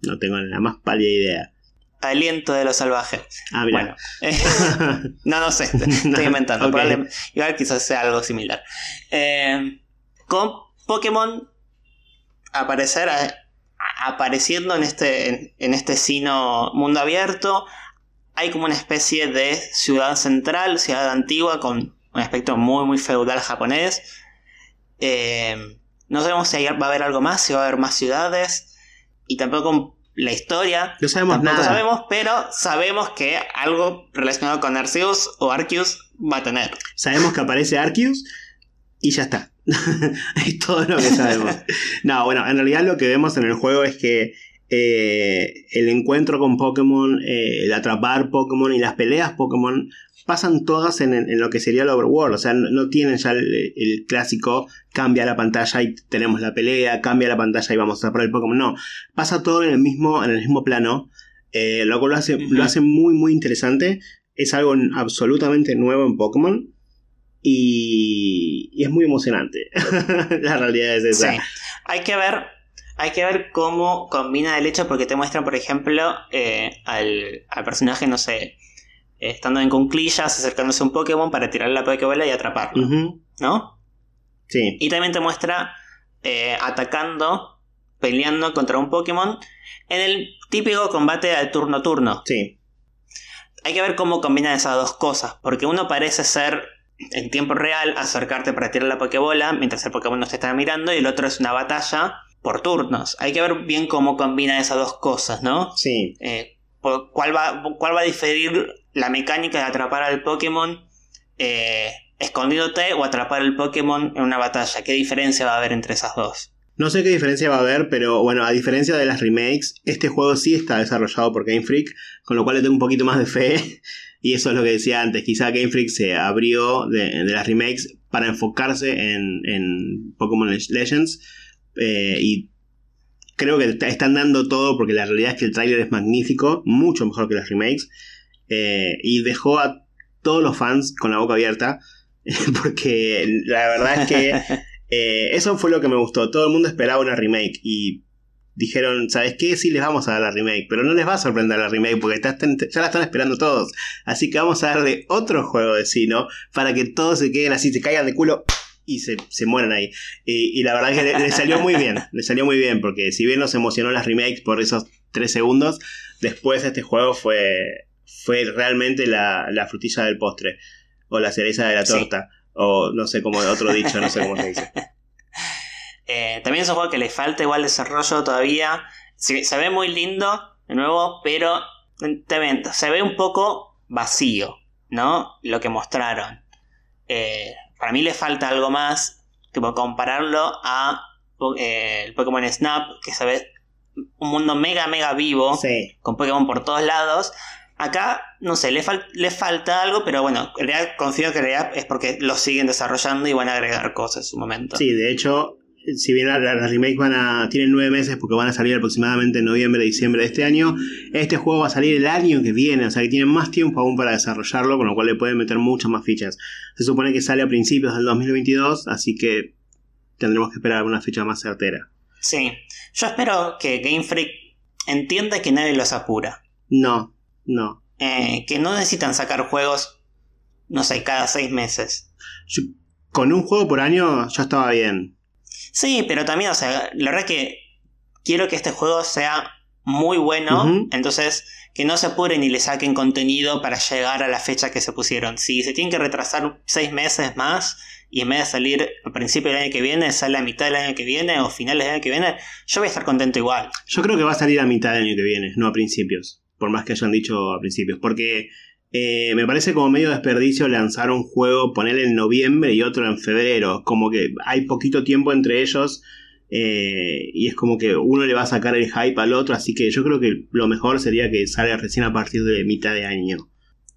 No tengo la más pálida idea. Aliento de los salvajes. Ah, mira. Bueno, [LAUGHS] no, no sé, [LAUGHS] estoy inventando. igual quizás sea algo similar. Eh, con Pokémon aparecer apareciendo en este, en este sino mundo abierto, hay como una especie de ciudad central, ciudad antigua, con un aspecto muy, muy feudal japonés. Eh, no sabemos si va a haber algo más, si va a haber más ciudades. Y tampoco la historia. No sabemos nada. sabemos, pero sabemos que algo relacionado con Arceus o Arceus va a tener. Sabemos que aparece Arceus y ya está. [LAUGHS] es todo lo que sabemos. [LAUGHS] no, bueno, en realidad lo que vemos en el juego es que eh, el encuentro con Pokémon, eh, el atrapar Pokémon y las peleas Pokémon pasan todas en, lo que sería el overworld. O sea, no, tienen ya el, clásico cambia la pantalla y tenemos la pelea, cambia la pantalla y vamos a atrapar el Pokémon. No, pasa todo en el mismo, en el mismo plano. Eh, lo cual lo hace, lo hace muy, muy interesante. Es algo absolutamente nuevo en Pokémon. Y, y es muy emocionante. [LAUGHS] la realidad es esa. Sí. Hay que ver hay que ver cómo combina el hecho porque te muestran, por ejemplo, eh, al, personaje, no sé, estando en conclillas, acercándose a un Pokémon para tirarle la Pokébola y atraparlo. ¿No? Sí. Y también te muestra eh, atacando, peleando contra un Pokémon en el típico combate al turno-turno. Sí. Hay que ver cómo combina esas dos cosas, porque uno parece ser en tiempo real acercarte para tirar la Pokébola mientras el Pokémon no te está mirando y el otro es una batalla por turnos. Hay que ver bien cómo combina esas dos cosas, ¿no? Sí. Eh, ¿cuál, va, ¿Cuál va a diferir la mecánica de atrapar al Pokémon eh, escondiéndote o atrapar al Pokémon en una batalla? ¿Qué diferencia va a haber entre esas dos? No sé qué diferencia va a haber, pero bueno, a diferencia de las remakes, este juego sí está desarrollado por Game Freak, con lo cual le tengo un poquito más de fe. [LAUGHS] Y eso es lo que decía antes, quizá Game Freak se abrió de, las remakes para enfocarse en, en Pokémon Legends eh, y creo que están dando todo porque la realidad es que el tráiler es magnífico, mucho mejor que las remakes. Eh, y dejó a todos los fans con la boca abierta. [LAUGHS] Porque la verdad es que [LAUGHS] eh, eso fue lo que me gustó. Todo el mundo esperaba una remake. Y dijeron, ¿sabes qué? Sí les vamos a dar la remake. Pero no les va a sorprender la remake porque ya la están esperando todos. Así que vamos a darle otro juego de Sino para que todos se queden así, se caigan de culo y se, se mueren ahí. Y, la verdad que le, salió muy bien, [LAUGHS] le salió muy bien, porque si bien nos emocionó las remakes por esos 3 segundos. Después este juego fue, fue realmente la, la frutilla del postre. O la cereza de la Sí. torta. O no sé cómo, otro dicho, no sé cómo se dice. [LAUGHS] Eh, también es un juego que le falta igual desarrollo todavía. Se, se ve muy lindo, de nuevo, pero se ve un poco vacío, ¿no? Lo que mostraron. Eh, para mí le falta algo más, tipo compararlo a eh, el Pokémon Snap, que ve un mundo mega, mega vivo, Sí. con Pokémon por todos lados. Acá, no sé, le, fal- le falta algo, pero bueno, en realidad confío que en realidad es porque lo siguen desarrollando y van a agregar cosas en su momento. Sí, de hecho, si bien las la, las remakes van a, tienen nueve meses porque van a salir aproximadamente en noviembre, diciembre de este año, este juego va a salir el año que viene, o sea que tienen más tiempo aún para desarrollarlo, con lo cual le pueden meter muchas más fichas. Se supone que sale a principios del 2022, así que tendremos que esperar alguna fecha más certera. Sí, yo espero que Game Freak entienda que nadie los apura. No, no. Eh, que no necesitan sacar juegos, no sé, cada seis meses. Yo- con un juego por año yo estaba bien. Sí, pero también, o sea, la verdad que quiero que este juego sea muy bueno, entonces que no se apuren y le saquen contenido para llegar a la fecha que se pusieron. Si se tienen que retrasar seis meses más y en vez de salir a principio del año que viene, sale a mitad del año que viene o finales del año que viene, yo voy a estar contento igual. Yo creo que va a salir a mitad del año que viene, no a principios. Por más que hayan dicho a principios. Porque eh, me parece como medio desperdicio lanzar un juego, ponerle en noviembre y otro en febrero. Como que hay poquito tiempo entre ellos. eh, y es como que uno le va a sacar el hype al otro. Así que yo creo que lo mejor sería que salga recién a partir de mitad de año.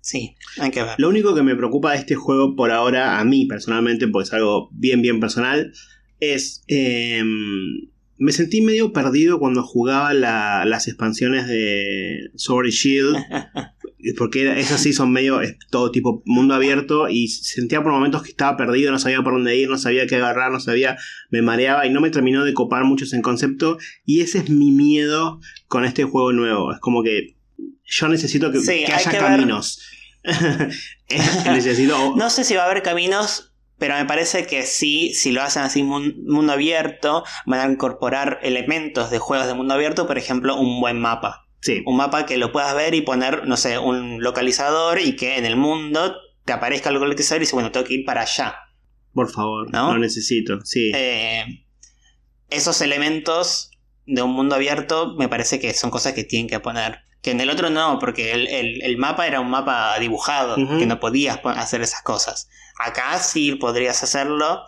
Sí, hay que ver. Lo único que me preocupa de este juego por ahora, a mí personalmente, porque es algo bien, bien personal, es. eh, me sentí medio perdido cuando jugaba la- las expansiones de Sword y Shield. [LAUGHS] Porque era- esas sí son medio es todo tipo mundo abierto. Y sentía por momentos que estaba perdido, no sabía por dónde ir, no sabía qué agarrar, no sabía, me mareaba y no me terminó de copar mucho ese concepto. Y ese es mi miedo con este juego nuevo. Es como que yo necesito que, Sí, que hay haya que caminos. [LAUGHS] necesito. [LAUGHS] No sé si va a haber caminos, pero me parece que sí, si lo hacen así mun- mundo abierto, van a incorporar elementos de juegos de mundo abierto, por ejemplo, un buen mapa. Sí, Un mapa que lo puedas ver y poner, no sé, un localizador y que en el mundo te aparezca el localizador y dice, bueno, tengo que ir para allá. por favor, ¿No? lo necesito. Sí. Eh, esos elementos de un mundo abierto me parece que son cosas que tienen que poner. Que en el otro no, porque el, el- el mapa era un mapa dibujado, que no podías po- hacer esas cosas. Acá sí podrías hacerlo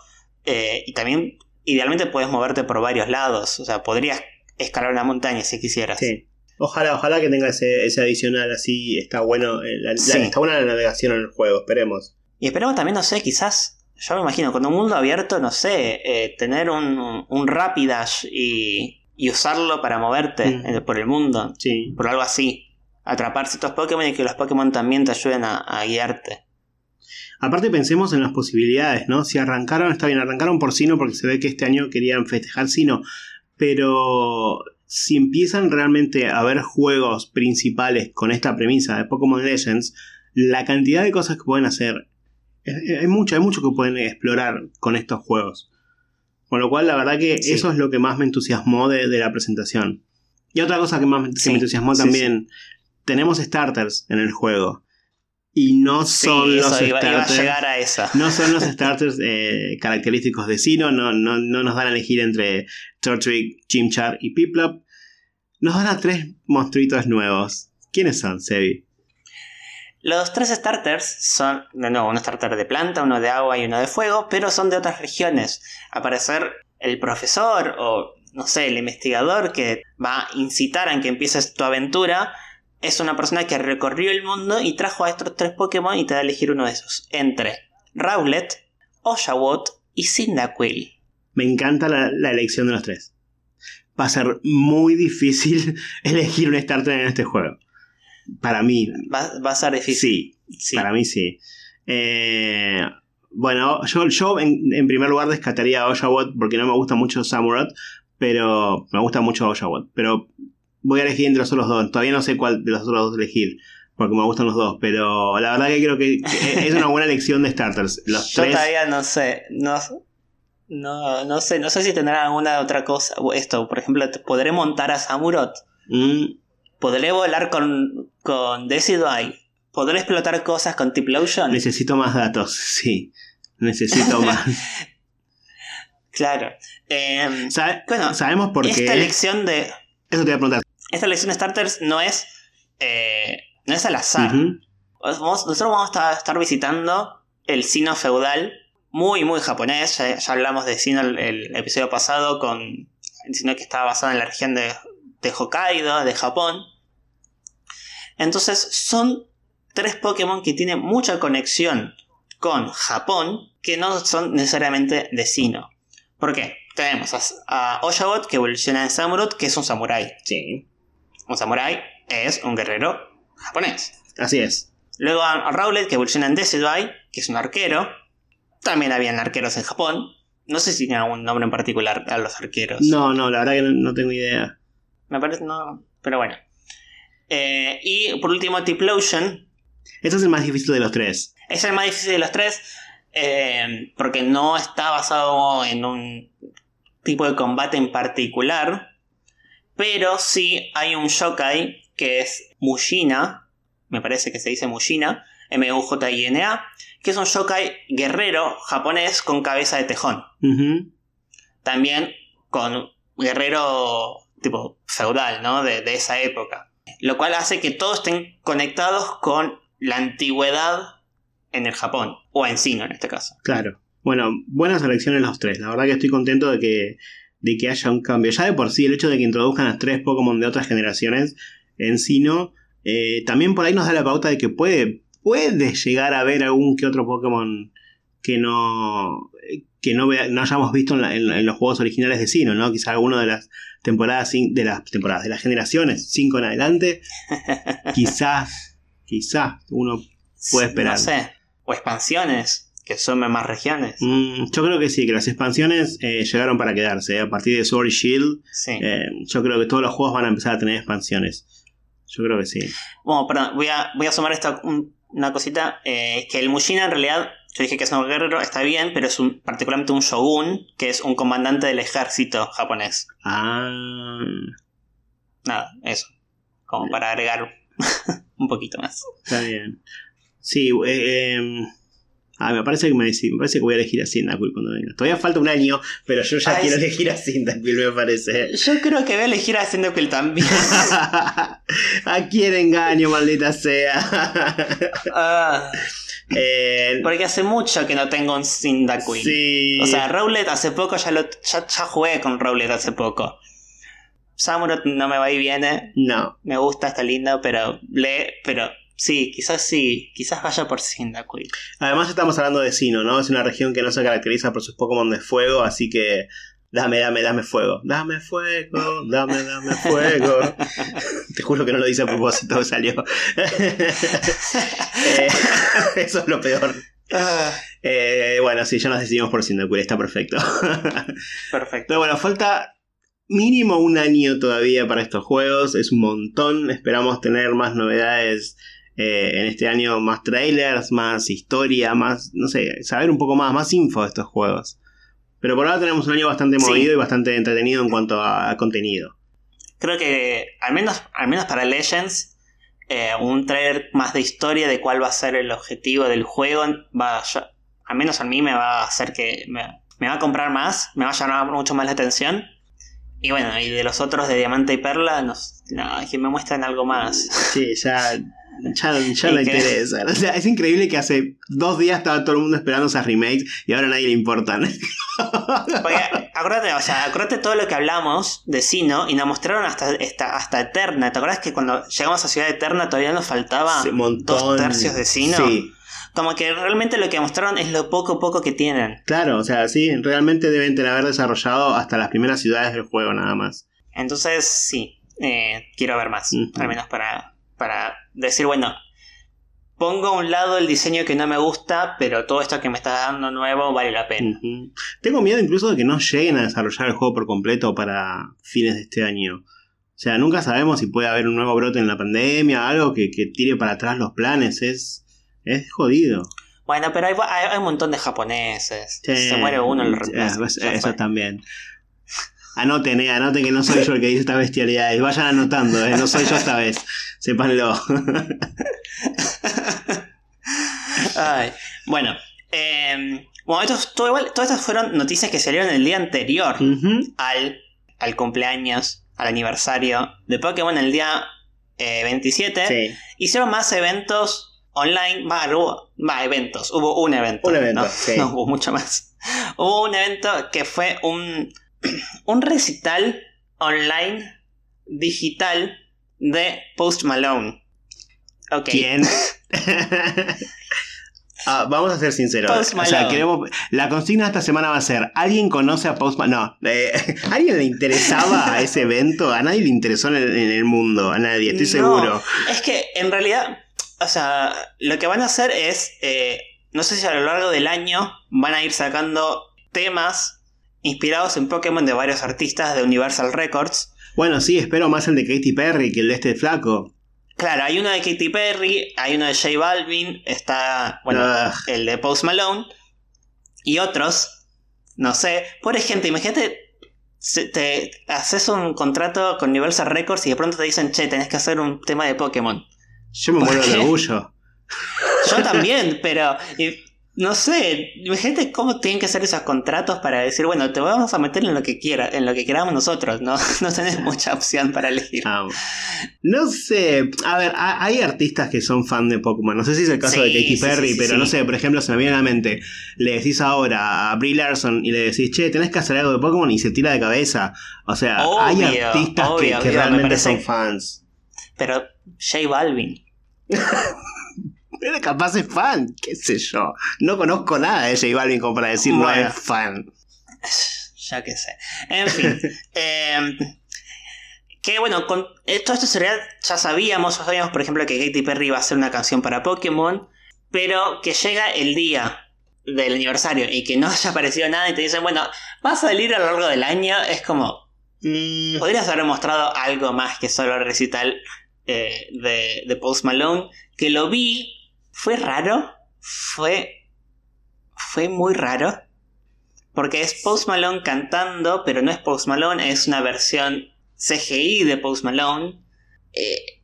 eh, y también idealmente puedes moverte por varios lados. O sea, podrías escalar una montaña si quisieras. Sí. Ojalá, ojalá que tenga ese, ese adicional así. Está bueno. eh, la- está buena la navegación en el juego, esperemos. Y esperemos también, no sé, quizás, yo me imagino, con un mundo abierto, no sé, eh, tener un, un Rapidash y, y usarlo para moverte Mm. por el mundo, Sí. por algo así. Atrapar ciertos Pokémon y que los Pokémon también te ayuden a, a guiarte. Aparte pensemos en las posibilidades, ¿no? Si arrancaron, está bien, arrancaron por Sino porque se ve que este año querían festejar Sino, pero si empiezan realmente a ver juegos principales con esta premisa de Pokémon Legends, la cantidad de cosas que pueden hacer, hay mucho, hay mucho que pueden explorar con estos juegos. Con lo cual, la verdad que Sí. eso es lo que más me entusiasmó de, de la presentación. Y otra cosa que más Sí, me entusiasmó sí, también, tenemos starters en el juego. Y no Sí, son los eso iba, iba a starters. llegar a esa. [LAUGHS] No son los starters eh, característicos de Sino, no, no, no nos dan a elegir entre Tortwig, Chimchar y Piplup. Nos dan a tres monstruitos nuevos. ¿Quiénes son, Sebi? Los tres starters son, de nuevo, un starter de planta, uno de agua y uno de fuego, pero son de otras regiones. Aparecer el profesor o, no sé, el investigador que va a incitar a que empieces tu aventura es una persona que recorrió el mundo y trajo a estos tres Pokémon y te da a elegir uno de esos. Entre Rowlet, Oshawott y Cyndaquil. Me encanta la, la elección de los tres. Va a ser muy difícil [LAUGHS] elegir un starter en este juego. Para mí, Va, va a ser difícil. sí. Sí. Para mí sí. Eh, bueno, yo, yo en, en primer lugar descartaría a Oshawott porque no me gusta mucho Samurott, pero me gusta mucho Oshawott. Pero voy a elegir entre los otros dos. Todavía no sé cuál de los otros dos elegir porque me gustan los dos, pero la verdad que creo que, es una buena elección de starters. [LAUGHS] Los Yo tres. todavía no sé. No, no, no sé. No sé si tendrá alguna otra cosa. Esto, por ejemplo, ¿te- ¿podré montar a Samurott? Mm, ¿Podré volar con, con Decidueye? ¿Podré explotar cosas con Tiplosion? necesito más datos, [LAUGHS] sí. Necesito [LAUGHS] más. Claro. Em, Bueno, Sabemos por esta qué. elección de. Eso te voy a preguntar. Esta elección de starters no es. eh, no es al azar. Nosotros vamos a estar, visitando el Sino feudal, muy, muy japonés. Ya, ya hablamos de Sino el, el episodio pasado, con el Sino que estaba basado en la región de, de Hokkaido, de Japón. Entonces, son tres Pokémon que tienen mucha conexión con Japón, que no son necesariamente de Sino. ¿Por qué? Tenemos a, a Oshawott, que evoluciona en Samurott, que es un samurái. Sí. Un samurái es un guerrero japonés. Así es. Luego a a Rowlet, que evoluciona en Decidueye, que es un arquero. También habían arqueros en Japón. No sé si tiene algún nombre en particular a los arqueros. No, no, la verdad que no, no tengo idea. Me parece, no. Pero bueno. Eh, y por último, Tiplosion. Este es el más difícil de los tres. Es el más difícil de los tres. eh, porque no está basado en un tipo de combate en particular. Pero sí hay un yokai que es Mushina. Me parece que se dice Mushina. M-U-J-I-N-A. Que es un yokai guerrero japonés con cabeza de tejón. También con guerrero tipo feudal, ¿no? De, de esa época. Lo cual hace que todos estén conectados con la antigüedad en el Japón. O en Sino en este caso. Claro. Bueno, buenas elecciones los tres. La verdad que estoy contento de que, de que haya un cambio. Ya de por sí, el hecho de que introduzcan a tres Pokémon de otras generaciones en Sino, eh, también por ahí nos da la pauta de que puede, puede llegar a haber algún que otro Pokémon que no que no, vea- no hayamos visto en, la- en- en los juegos originales de Sino, ¿no? Quizá alguno de las temporadas de las temporadas, de las generaciones 5 en adelante. [LAUGHS] quizás, quizás uno puede esperar. No sé. O expansiones que sumen más regiones. Mm, yo creo que sí, que las expansiones eh, llegaron para quedarse. A partir de Sword y Shield, Sí. eh, yo creo que todos los juegos van a empezar a tener expansiones. Yo creo que sí. Bueno, perdón, voy a, voy a sumar esta, un- una cosita. eh, que el Mushina en realidad, yo dije que es un guerrero, está bien, pero es un, particularmente un shogun, que es un comandante del ejército japonés. Ah, Nada, eso. Como para agregar [LAUGHS] un poquito más. está bien. Sí, eh, eh, ah, me parece que me, me parece que voy a elegir a Cyndaquil cuando venga. Todavía falta un año, pero yo ya quiero elegir a Cyndaquil, me parece. Yo creo que voy a elegir a Cyndaquil también. [LAUGHS] ¿A quién engaño, maldita sea? Ah, Eh, porque hace mucho que no tengo un Cyndaquil. sí. O sea, Rowlet hace poco ya lo ya, ya jugué con Rowlet hace poco. Samurott no me va y viene. no. Me gusta, está lindo, pero le, pero sí, quizás sí, quizás vaya por Cyndaquil. Además estamos hablando de Sino, ¿no? Es una región que no se caracteriza por sus Pokémon de fuego, así que dame, dame, dame fuego. Dame fuego, dame, dame fuego. [LAUGHS] Te juro que no lo dice a propósito, [LAUGHS] salió. [LAUGHS] Eh, eso es lo peor. Eh, bueno, sí, ya nos decidimos por Cyndaquil, está perfecto. Perfecto. Pero bueno, falta mínimo un año todavía para estos juegos, es un montón, esperamos tener más novedades eh, en este año, más trailers, más historia, más, no sé, saber un poco más, más info de estos juegos. Pero por ahora tenemos un año bastante Sí. movido y bastante entretenido en cuanto a, a contenido. Creo que al menos, al menos para Legends, eh, un trailer más de historia de cuál va a ser el objetivo del juego, va a- al menos a mí me va a hacer que me, me va a comprar más, me va a llamar mucho más la atención. Y bueno, y de los otros de Diamante y Perla, no, no, que me muestran algo más. Sí, ya, [LAUGHS] ya, ya no interesa. O sea, es increíble que hace dos días estaba todo el mundo esperando esas remakes y ahora a nadie le importan. [LAUGHS] Porque acuérdate, o sea, acuérdate todo lo que hablamos de Sino y nos mostraron hasta, hasta Eterna. ¿Te acuerdas que cuando llegamos a Ciudad Eterna todavía nos faltaba Sí, dos tercios de Sino? Sí, Como que realmente lo que mostraron es lo poco poco que tienen. Claro, o sea, sí, realmente deben tener haber desarrollado hasta las primeras ciudades del juego nada más. Entonces, sí, eh, quiero ver más. Al menos para, para decir, bueno, pongo a un lado el diseño que no me gusta, pero todo esto que me está dando nuevo vale la pena. Tengo miedo incluso de que no lleguen a desarrollar el juego por completo para fines de este año. O sea, nunca sabemos si puede haber un nuevo brote en la pandemia, algo que, que tire para atrás los planes. Es, es jodido. Bueno, pero hay, hay- hay un montón de japoneses. Sí, Se muere uno, lo eh, reemplaza. eso, Ya eso también. Anoten, eh, anoten que no soy yo el que dice estas bestialidades. Vayan anotando, eh, no soy yo esta vez. Sépanlo. Ay, bueno, eh, bueno estos, todo igual, todas estas fueron noticias que salieron el día anterior al, al cumpleaños, al aniversario de Pokémon el día eh, 27. Sí. Hicieron más eventos online, va, hubo, va, eventos, hubo un evento. Un evento, ¿no? sí. [LAUGHS] No hubo mucho más. Hubo un evento que fue un, [CLEARS THROAT] un recital online digital de Post Malone. Ok. ¿Quién? [LAUGHS] Ah, vamos a ser sinceros. Post O sea, Malone. queremos, la consigna esta semana va a ser: ¿alguien conoce a Post Malone? No. eh, ¿A [LAUGHS] alguien le interesaba a ese evento? A nadie le interesó en el, en el mundo. A nadie, estoy No, seguro. Es que en realidad, o sea, lo que van a hacer es, eh, no sé si a lo largo del año van a ir sacando temas inspirados en Pokémon de varios artistas de Universal Records. Bueno, sí, espero más el de Katy Perry que el de este flaco. Claro, hay uno de Katy Perry, hay uno de J Balvin, está, bueno, Ugh. el de Post Malone y otros, no sé. Por ejemplo, imagínate, te haces un contrato con Universal Records y de pronto te dicen, che, tenés que hacer un tema de Pokémon. Yo me ¿Por muero de orgullo. Yo [LAUGHS] también, pero no sé, imagínate cómo tienen que ser esos contratos para decir, bueno, te vamos a meter en lo que quiera, en lo que queramos nosotros, ¿no? [LAUGHS] No tenés mucha opción para elegir. Ah, no sé, a ver, ha- hay artistas que son fan de Pokémon. No sé si es el caso de Katy sí, Perry, sí, pero no sé, por ejemplo, se me viene a la mente. Le decís ahora a Brie Larson y le decís, che, tenés que hacer algo de Pokémon y se tira de cabeza. O sea, Obvio, hay artistas que- obvio, que, obvio, me realmente son fans. Pero J Balvin. [LAUGHS] Pero capaz es fan, qué sé yo. No conozco nada de J Balvin como para decir no es fan. [LAUGHS] Ya que sé. En fin. [LAUGHS] eh, que bueno, con eh, todo esto en realidad ya sabíamos, ya sabíamos por ejemplo que Katy Perry iba a hacer una canción para Pokémon, pero que llega el día del aniversario y que no [LAUGHS] haya aparecido nada y te dicen, bueno, va a salir a lo largo del año, es como, Mm, podrías haber mostrado algo más que solo el recital eh, de, de Post Malone, que lo vi, fue raro, fue, fue muy raro, porque es Post Malone cantando, pero no es Post Malone, es una versión CGI de Post Malone, eh,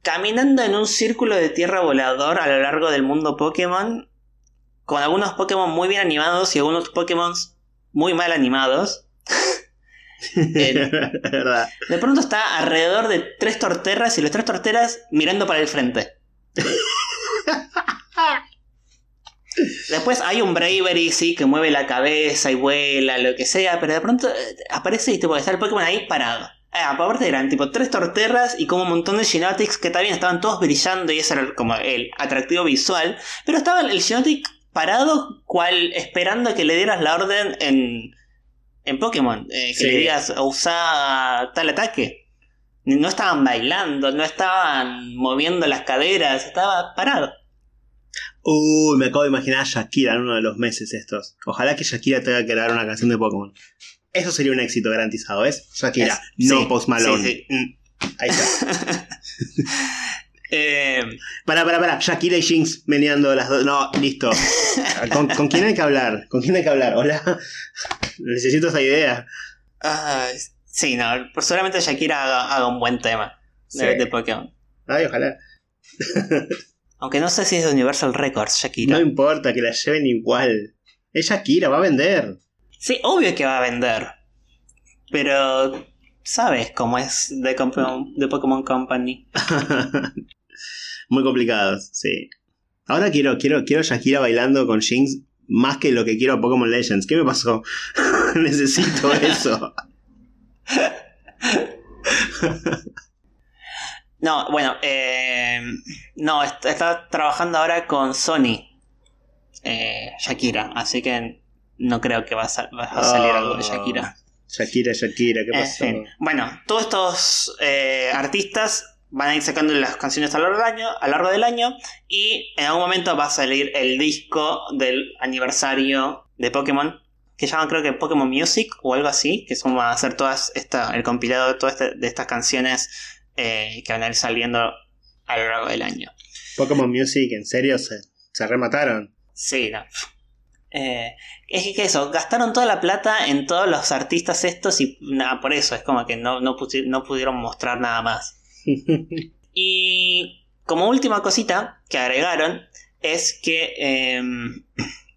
caminando en un círculo de tierra volador a lo largo del mundo Pokémon, con algunos Pokémon muy bien animados y algunos Pokémon muy mal animados. [LAUGHS] Eh, de pronto está alrededor de tres torterras y las tres torteras mirando para el frente. [LAUGHS] Después hay un Bravery, sí, que mueve la cabeza y vuela, lo que sea, pero de pronto eh, aparece y tipo, está el Pokémon ahí parado. Ah, aparte eran tipo tres torterras y como un montón de Genetics que también estaban todos brillando y ese era como el atractivo visual. Pero estaba el Genetic parado, cual esperando que le dieras la orden en, en Pokémon. eh, que Sí. le digas, usa tal ataque. No estaban bailando, no estaban moviendo las caderas, estaba parado. Uy, me acabo de imaginar a Shakira en uno de los meses estos. Ojalá que Shakira tenga que grabar una canción de Pokémon. Eso sería un éxito garantizado, ¿ves? Shakira, Es- no sí, Post Malone. sí, sí. Mm, Ahí está. [LAUGHS] Eh, Pará, pará, pará. Shakira y Jinx meneando las dos. No, listo. [LAUGHS] ¿Con, con quién hay que hablar? ¿Con quién hay que hablar? Hola. [LAUGHS] Necesito esa idea. ay, sí, no, pues seguramente Shakira haga, haga un buen tema de, Sí. de Pokémon. Ay, ojalá. [LAUGHS] Aunque no sé si es de Universal Records, Shakira. No importa, que la lleven igual. Es Shakira, va a vender. Sí, obvio que va a vender. Pero sabes cómo es de, Pokémon- de Pokémon Company. [LAUGHS] Muy complicados, sí. Ahora quiero, quiero, quiero Shakira bailando con Jinx más que lo que quiero a Pokémon Legends. ¿Qué me pasó? [LAUGHS] Necesito eso. No, bueno, eh, no, est- está trabajando ahora con Sony, eh, Shakira, así que no creo que va a, sal- va a salir Ah. algo de Shakira. Shakira, Shakira, ¿qué En pasó? fin. Bueno, todos estos eh, artistas van a ir sacando las canciones a lo, largo del año, a lo largo del año y en algún momento va a salir el disco del aniversario de Pokémon que llaman creo que Pokémon Music o algo así, que son van a ser todas esta, el compilado de todas este- de estas canciones eh, que van a ir saliendo a lo largo del año. Pokémon Music, ¿en serio? ¿Se, se remataron? Sí, no. Eh, es que eso, gastaron toda la plata en todos los artistas estos y nada, por eso es como que no, no, no pudieron mostrar nada más. [LAUGHS] y como última cosita que agregaron es que em,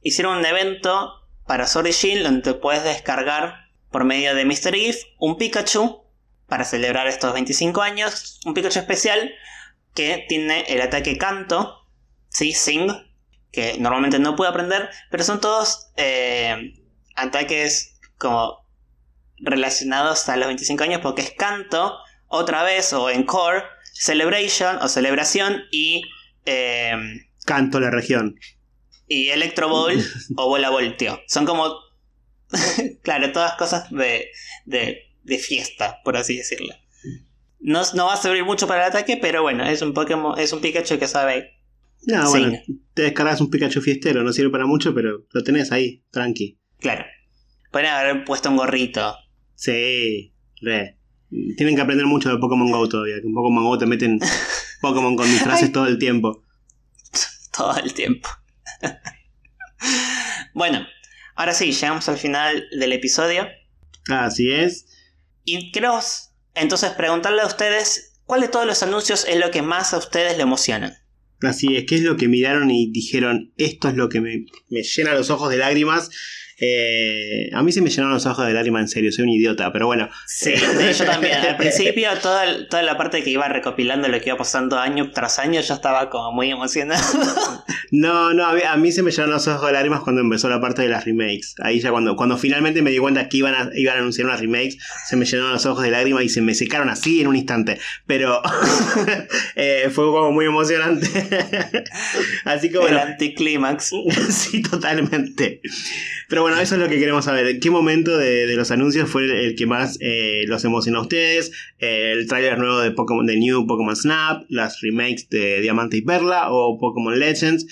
hicieron un evento para Sword Shield donde puedes descargar por medio de Mr. GIF un Pikachu para celebrar estos 25 años, un Pikachu especial que tiene el ataque canto, ¿sí? Sing, que normalmente no puede aprender, pero son todos eh, ataques como relacionados a los 25 años porque es canto, otra vez, o encore, celebration o celebración y... Eh, canto la región. Y Electro Ball o Bola Voltio. Son como... [LAUGHS] claro, todas cosas de, de, fiesta, por así decirlo. No, no va a servir mucho para el ataque, pero bueno, es un Pokémon, es un Pikachu que sabe no, bueno, te descargas un Pikachu fiestero, no sirve para mucho, pero lo tenés ahí, tranqui. Claro. Pueden haber puesto un gorrito. Sí, re. Tienen que aprender mucho de Pokémon Go todavía, que en Pokémon Go te meten [LAUGHS] Pokémon con disfraces todo el tiempo. todo el tiempo. [LAUGHS] bueno, ahora sí, llegamos al final del episodio. Así es. Y creo entonces preguntarle a ustedes cuál de todos los anuncios es lo que más a ustedes le emocionan. Así es, ¿qué es lo que miraron y dijeron, esto es lo que me, me llena los ojos de lágrimas? Eh, a mí se me llenaron los ojos de lágrimas en serio, soy un idiota, pero bueno. Sí, yo también. [LAUGHS] Al principio, toda, toda la parte que iba recopilando lo que iba pasando año tras año, yo estaba como muy emocionado. [LAUGHS] No, no, a mí, se me llenaron los ojos de lágrimas cuando empezó la parte de las remakes. Ahí ya cuando, cuando finalmente me di cuenta que iban a, iban a anunciar unas remakes, se me llenaron los ojos de lágrimas y se me secaron así en un instante. Pero [LAUGHS] eh, fue como muy emocionante. así que bueno. El anticlímax. sí, totalmente. Pero bueno, eso es lo que queremos saber. ¿En qué momento de, los anuncios fue el, que más eh, los emocionó a ustedes? Eh, ¿El tráiler nuevo de Pokémon de New Pokémon Snap? ¿Las remakes de Diamante y Perla? ¿O Pokémon Legends?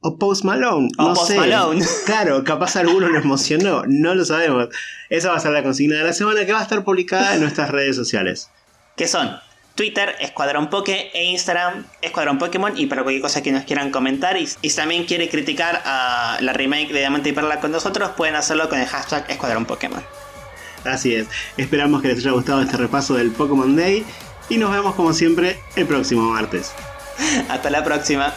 O Post Malone. no sé. Malone. [LAUGHS] Claro, capaz alguno lo emocionó, no lo sabemos. Esa va a ser la consigna de la semana que va a estar publicada en nuestras redes sociales. ¿Qué son? Twitter, Escuadrón Poke e Instagram, Escuadrón Pokémon. Y para cualquier cosa que nos quieran comentar. Y, si también quiere criticar a la remake de Diamante y Perla con nosotros, pueden hacerlo con el hashtag Escuadrón Pokémon. Así es. Esperamos que les haya gustado este repaso del Pokémon Day. Y nos vemos como siempre el próximo martes. [LAUGHS] Hasta la próxima.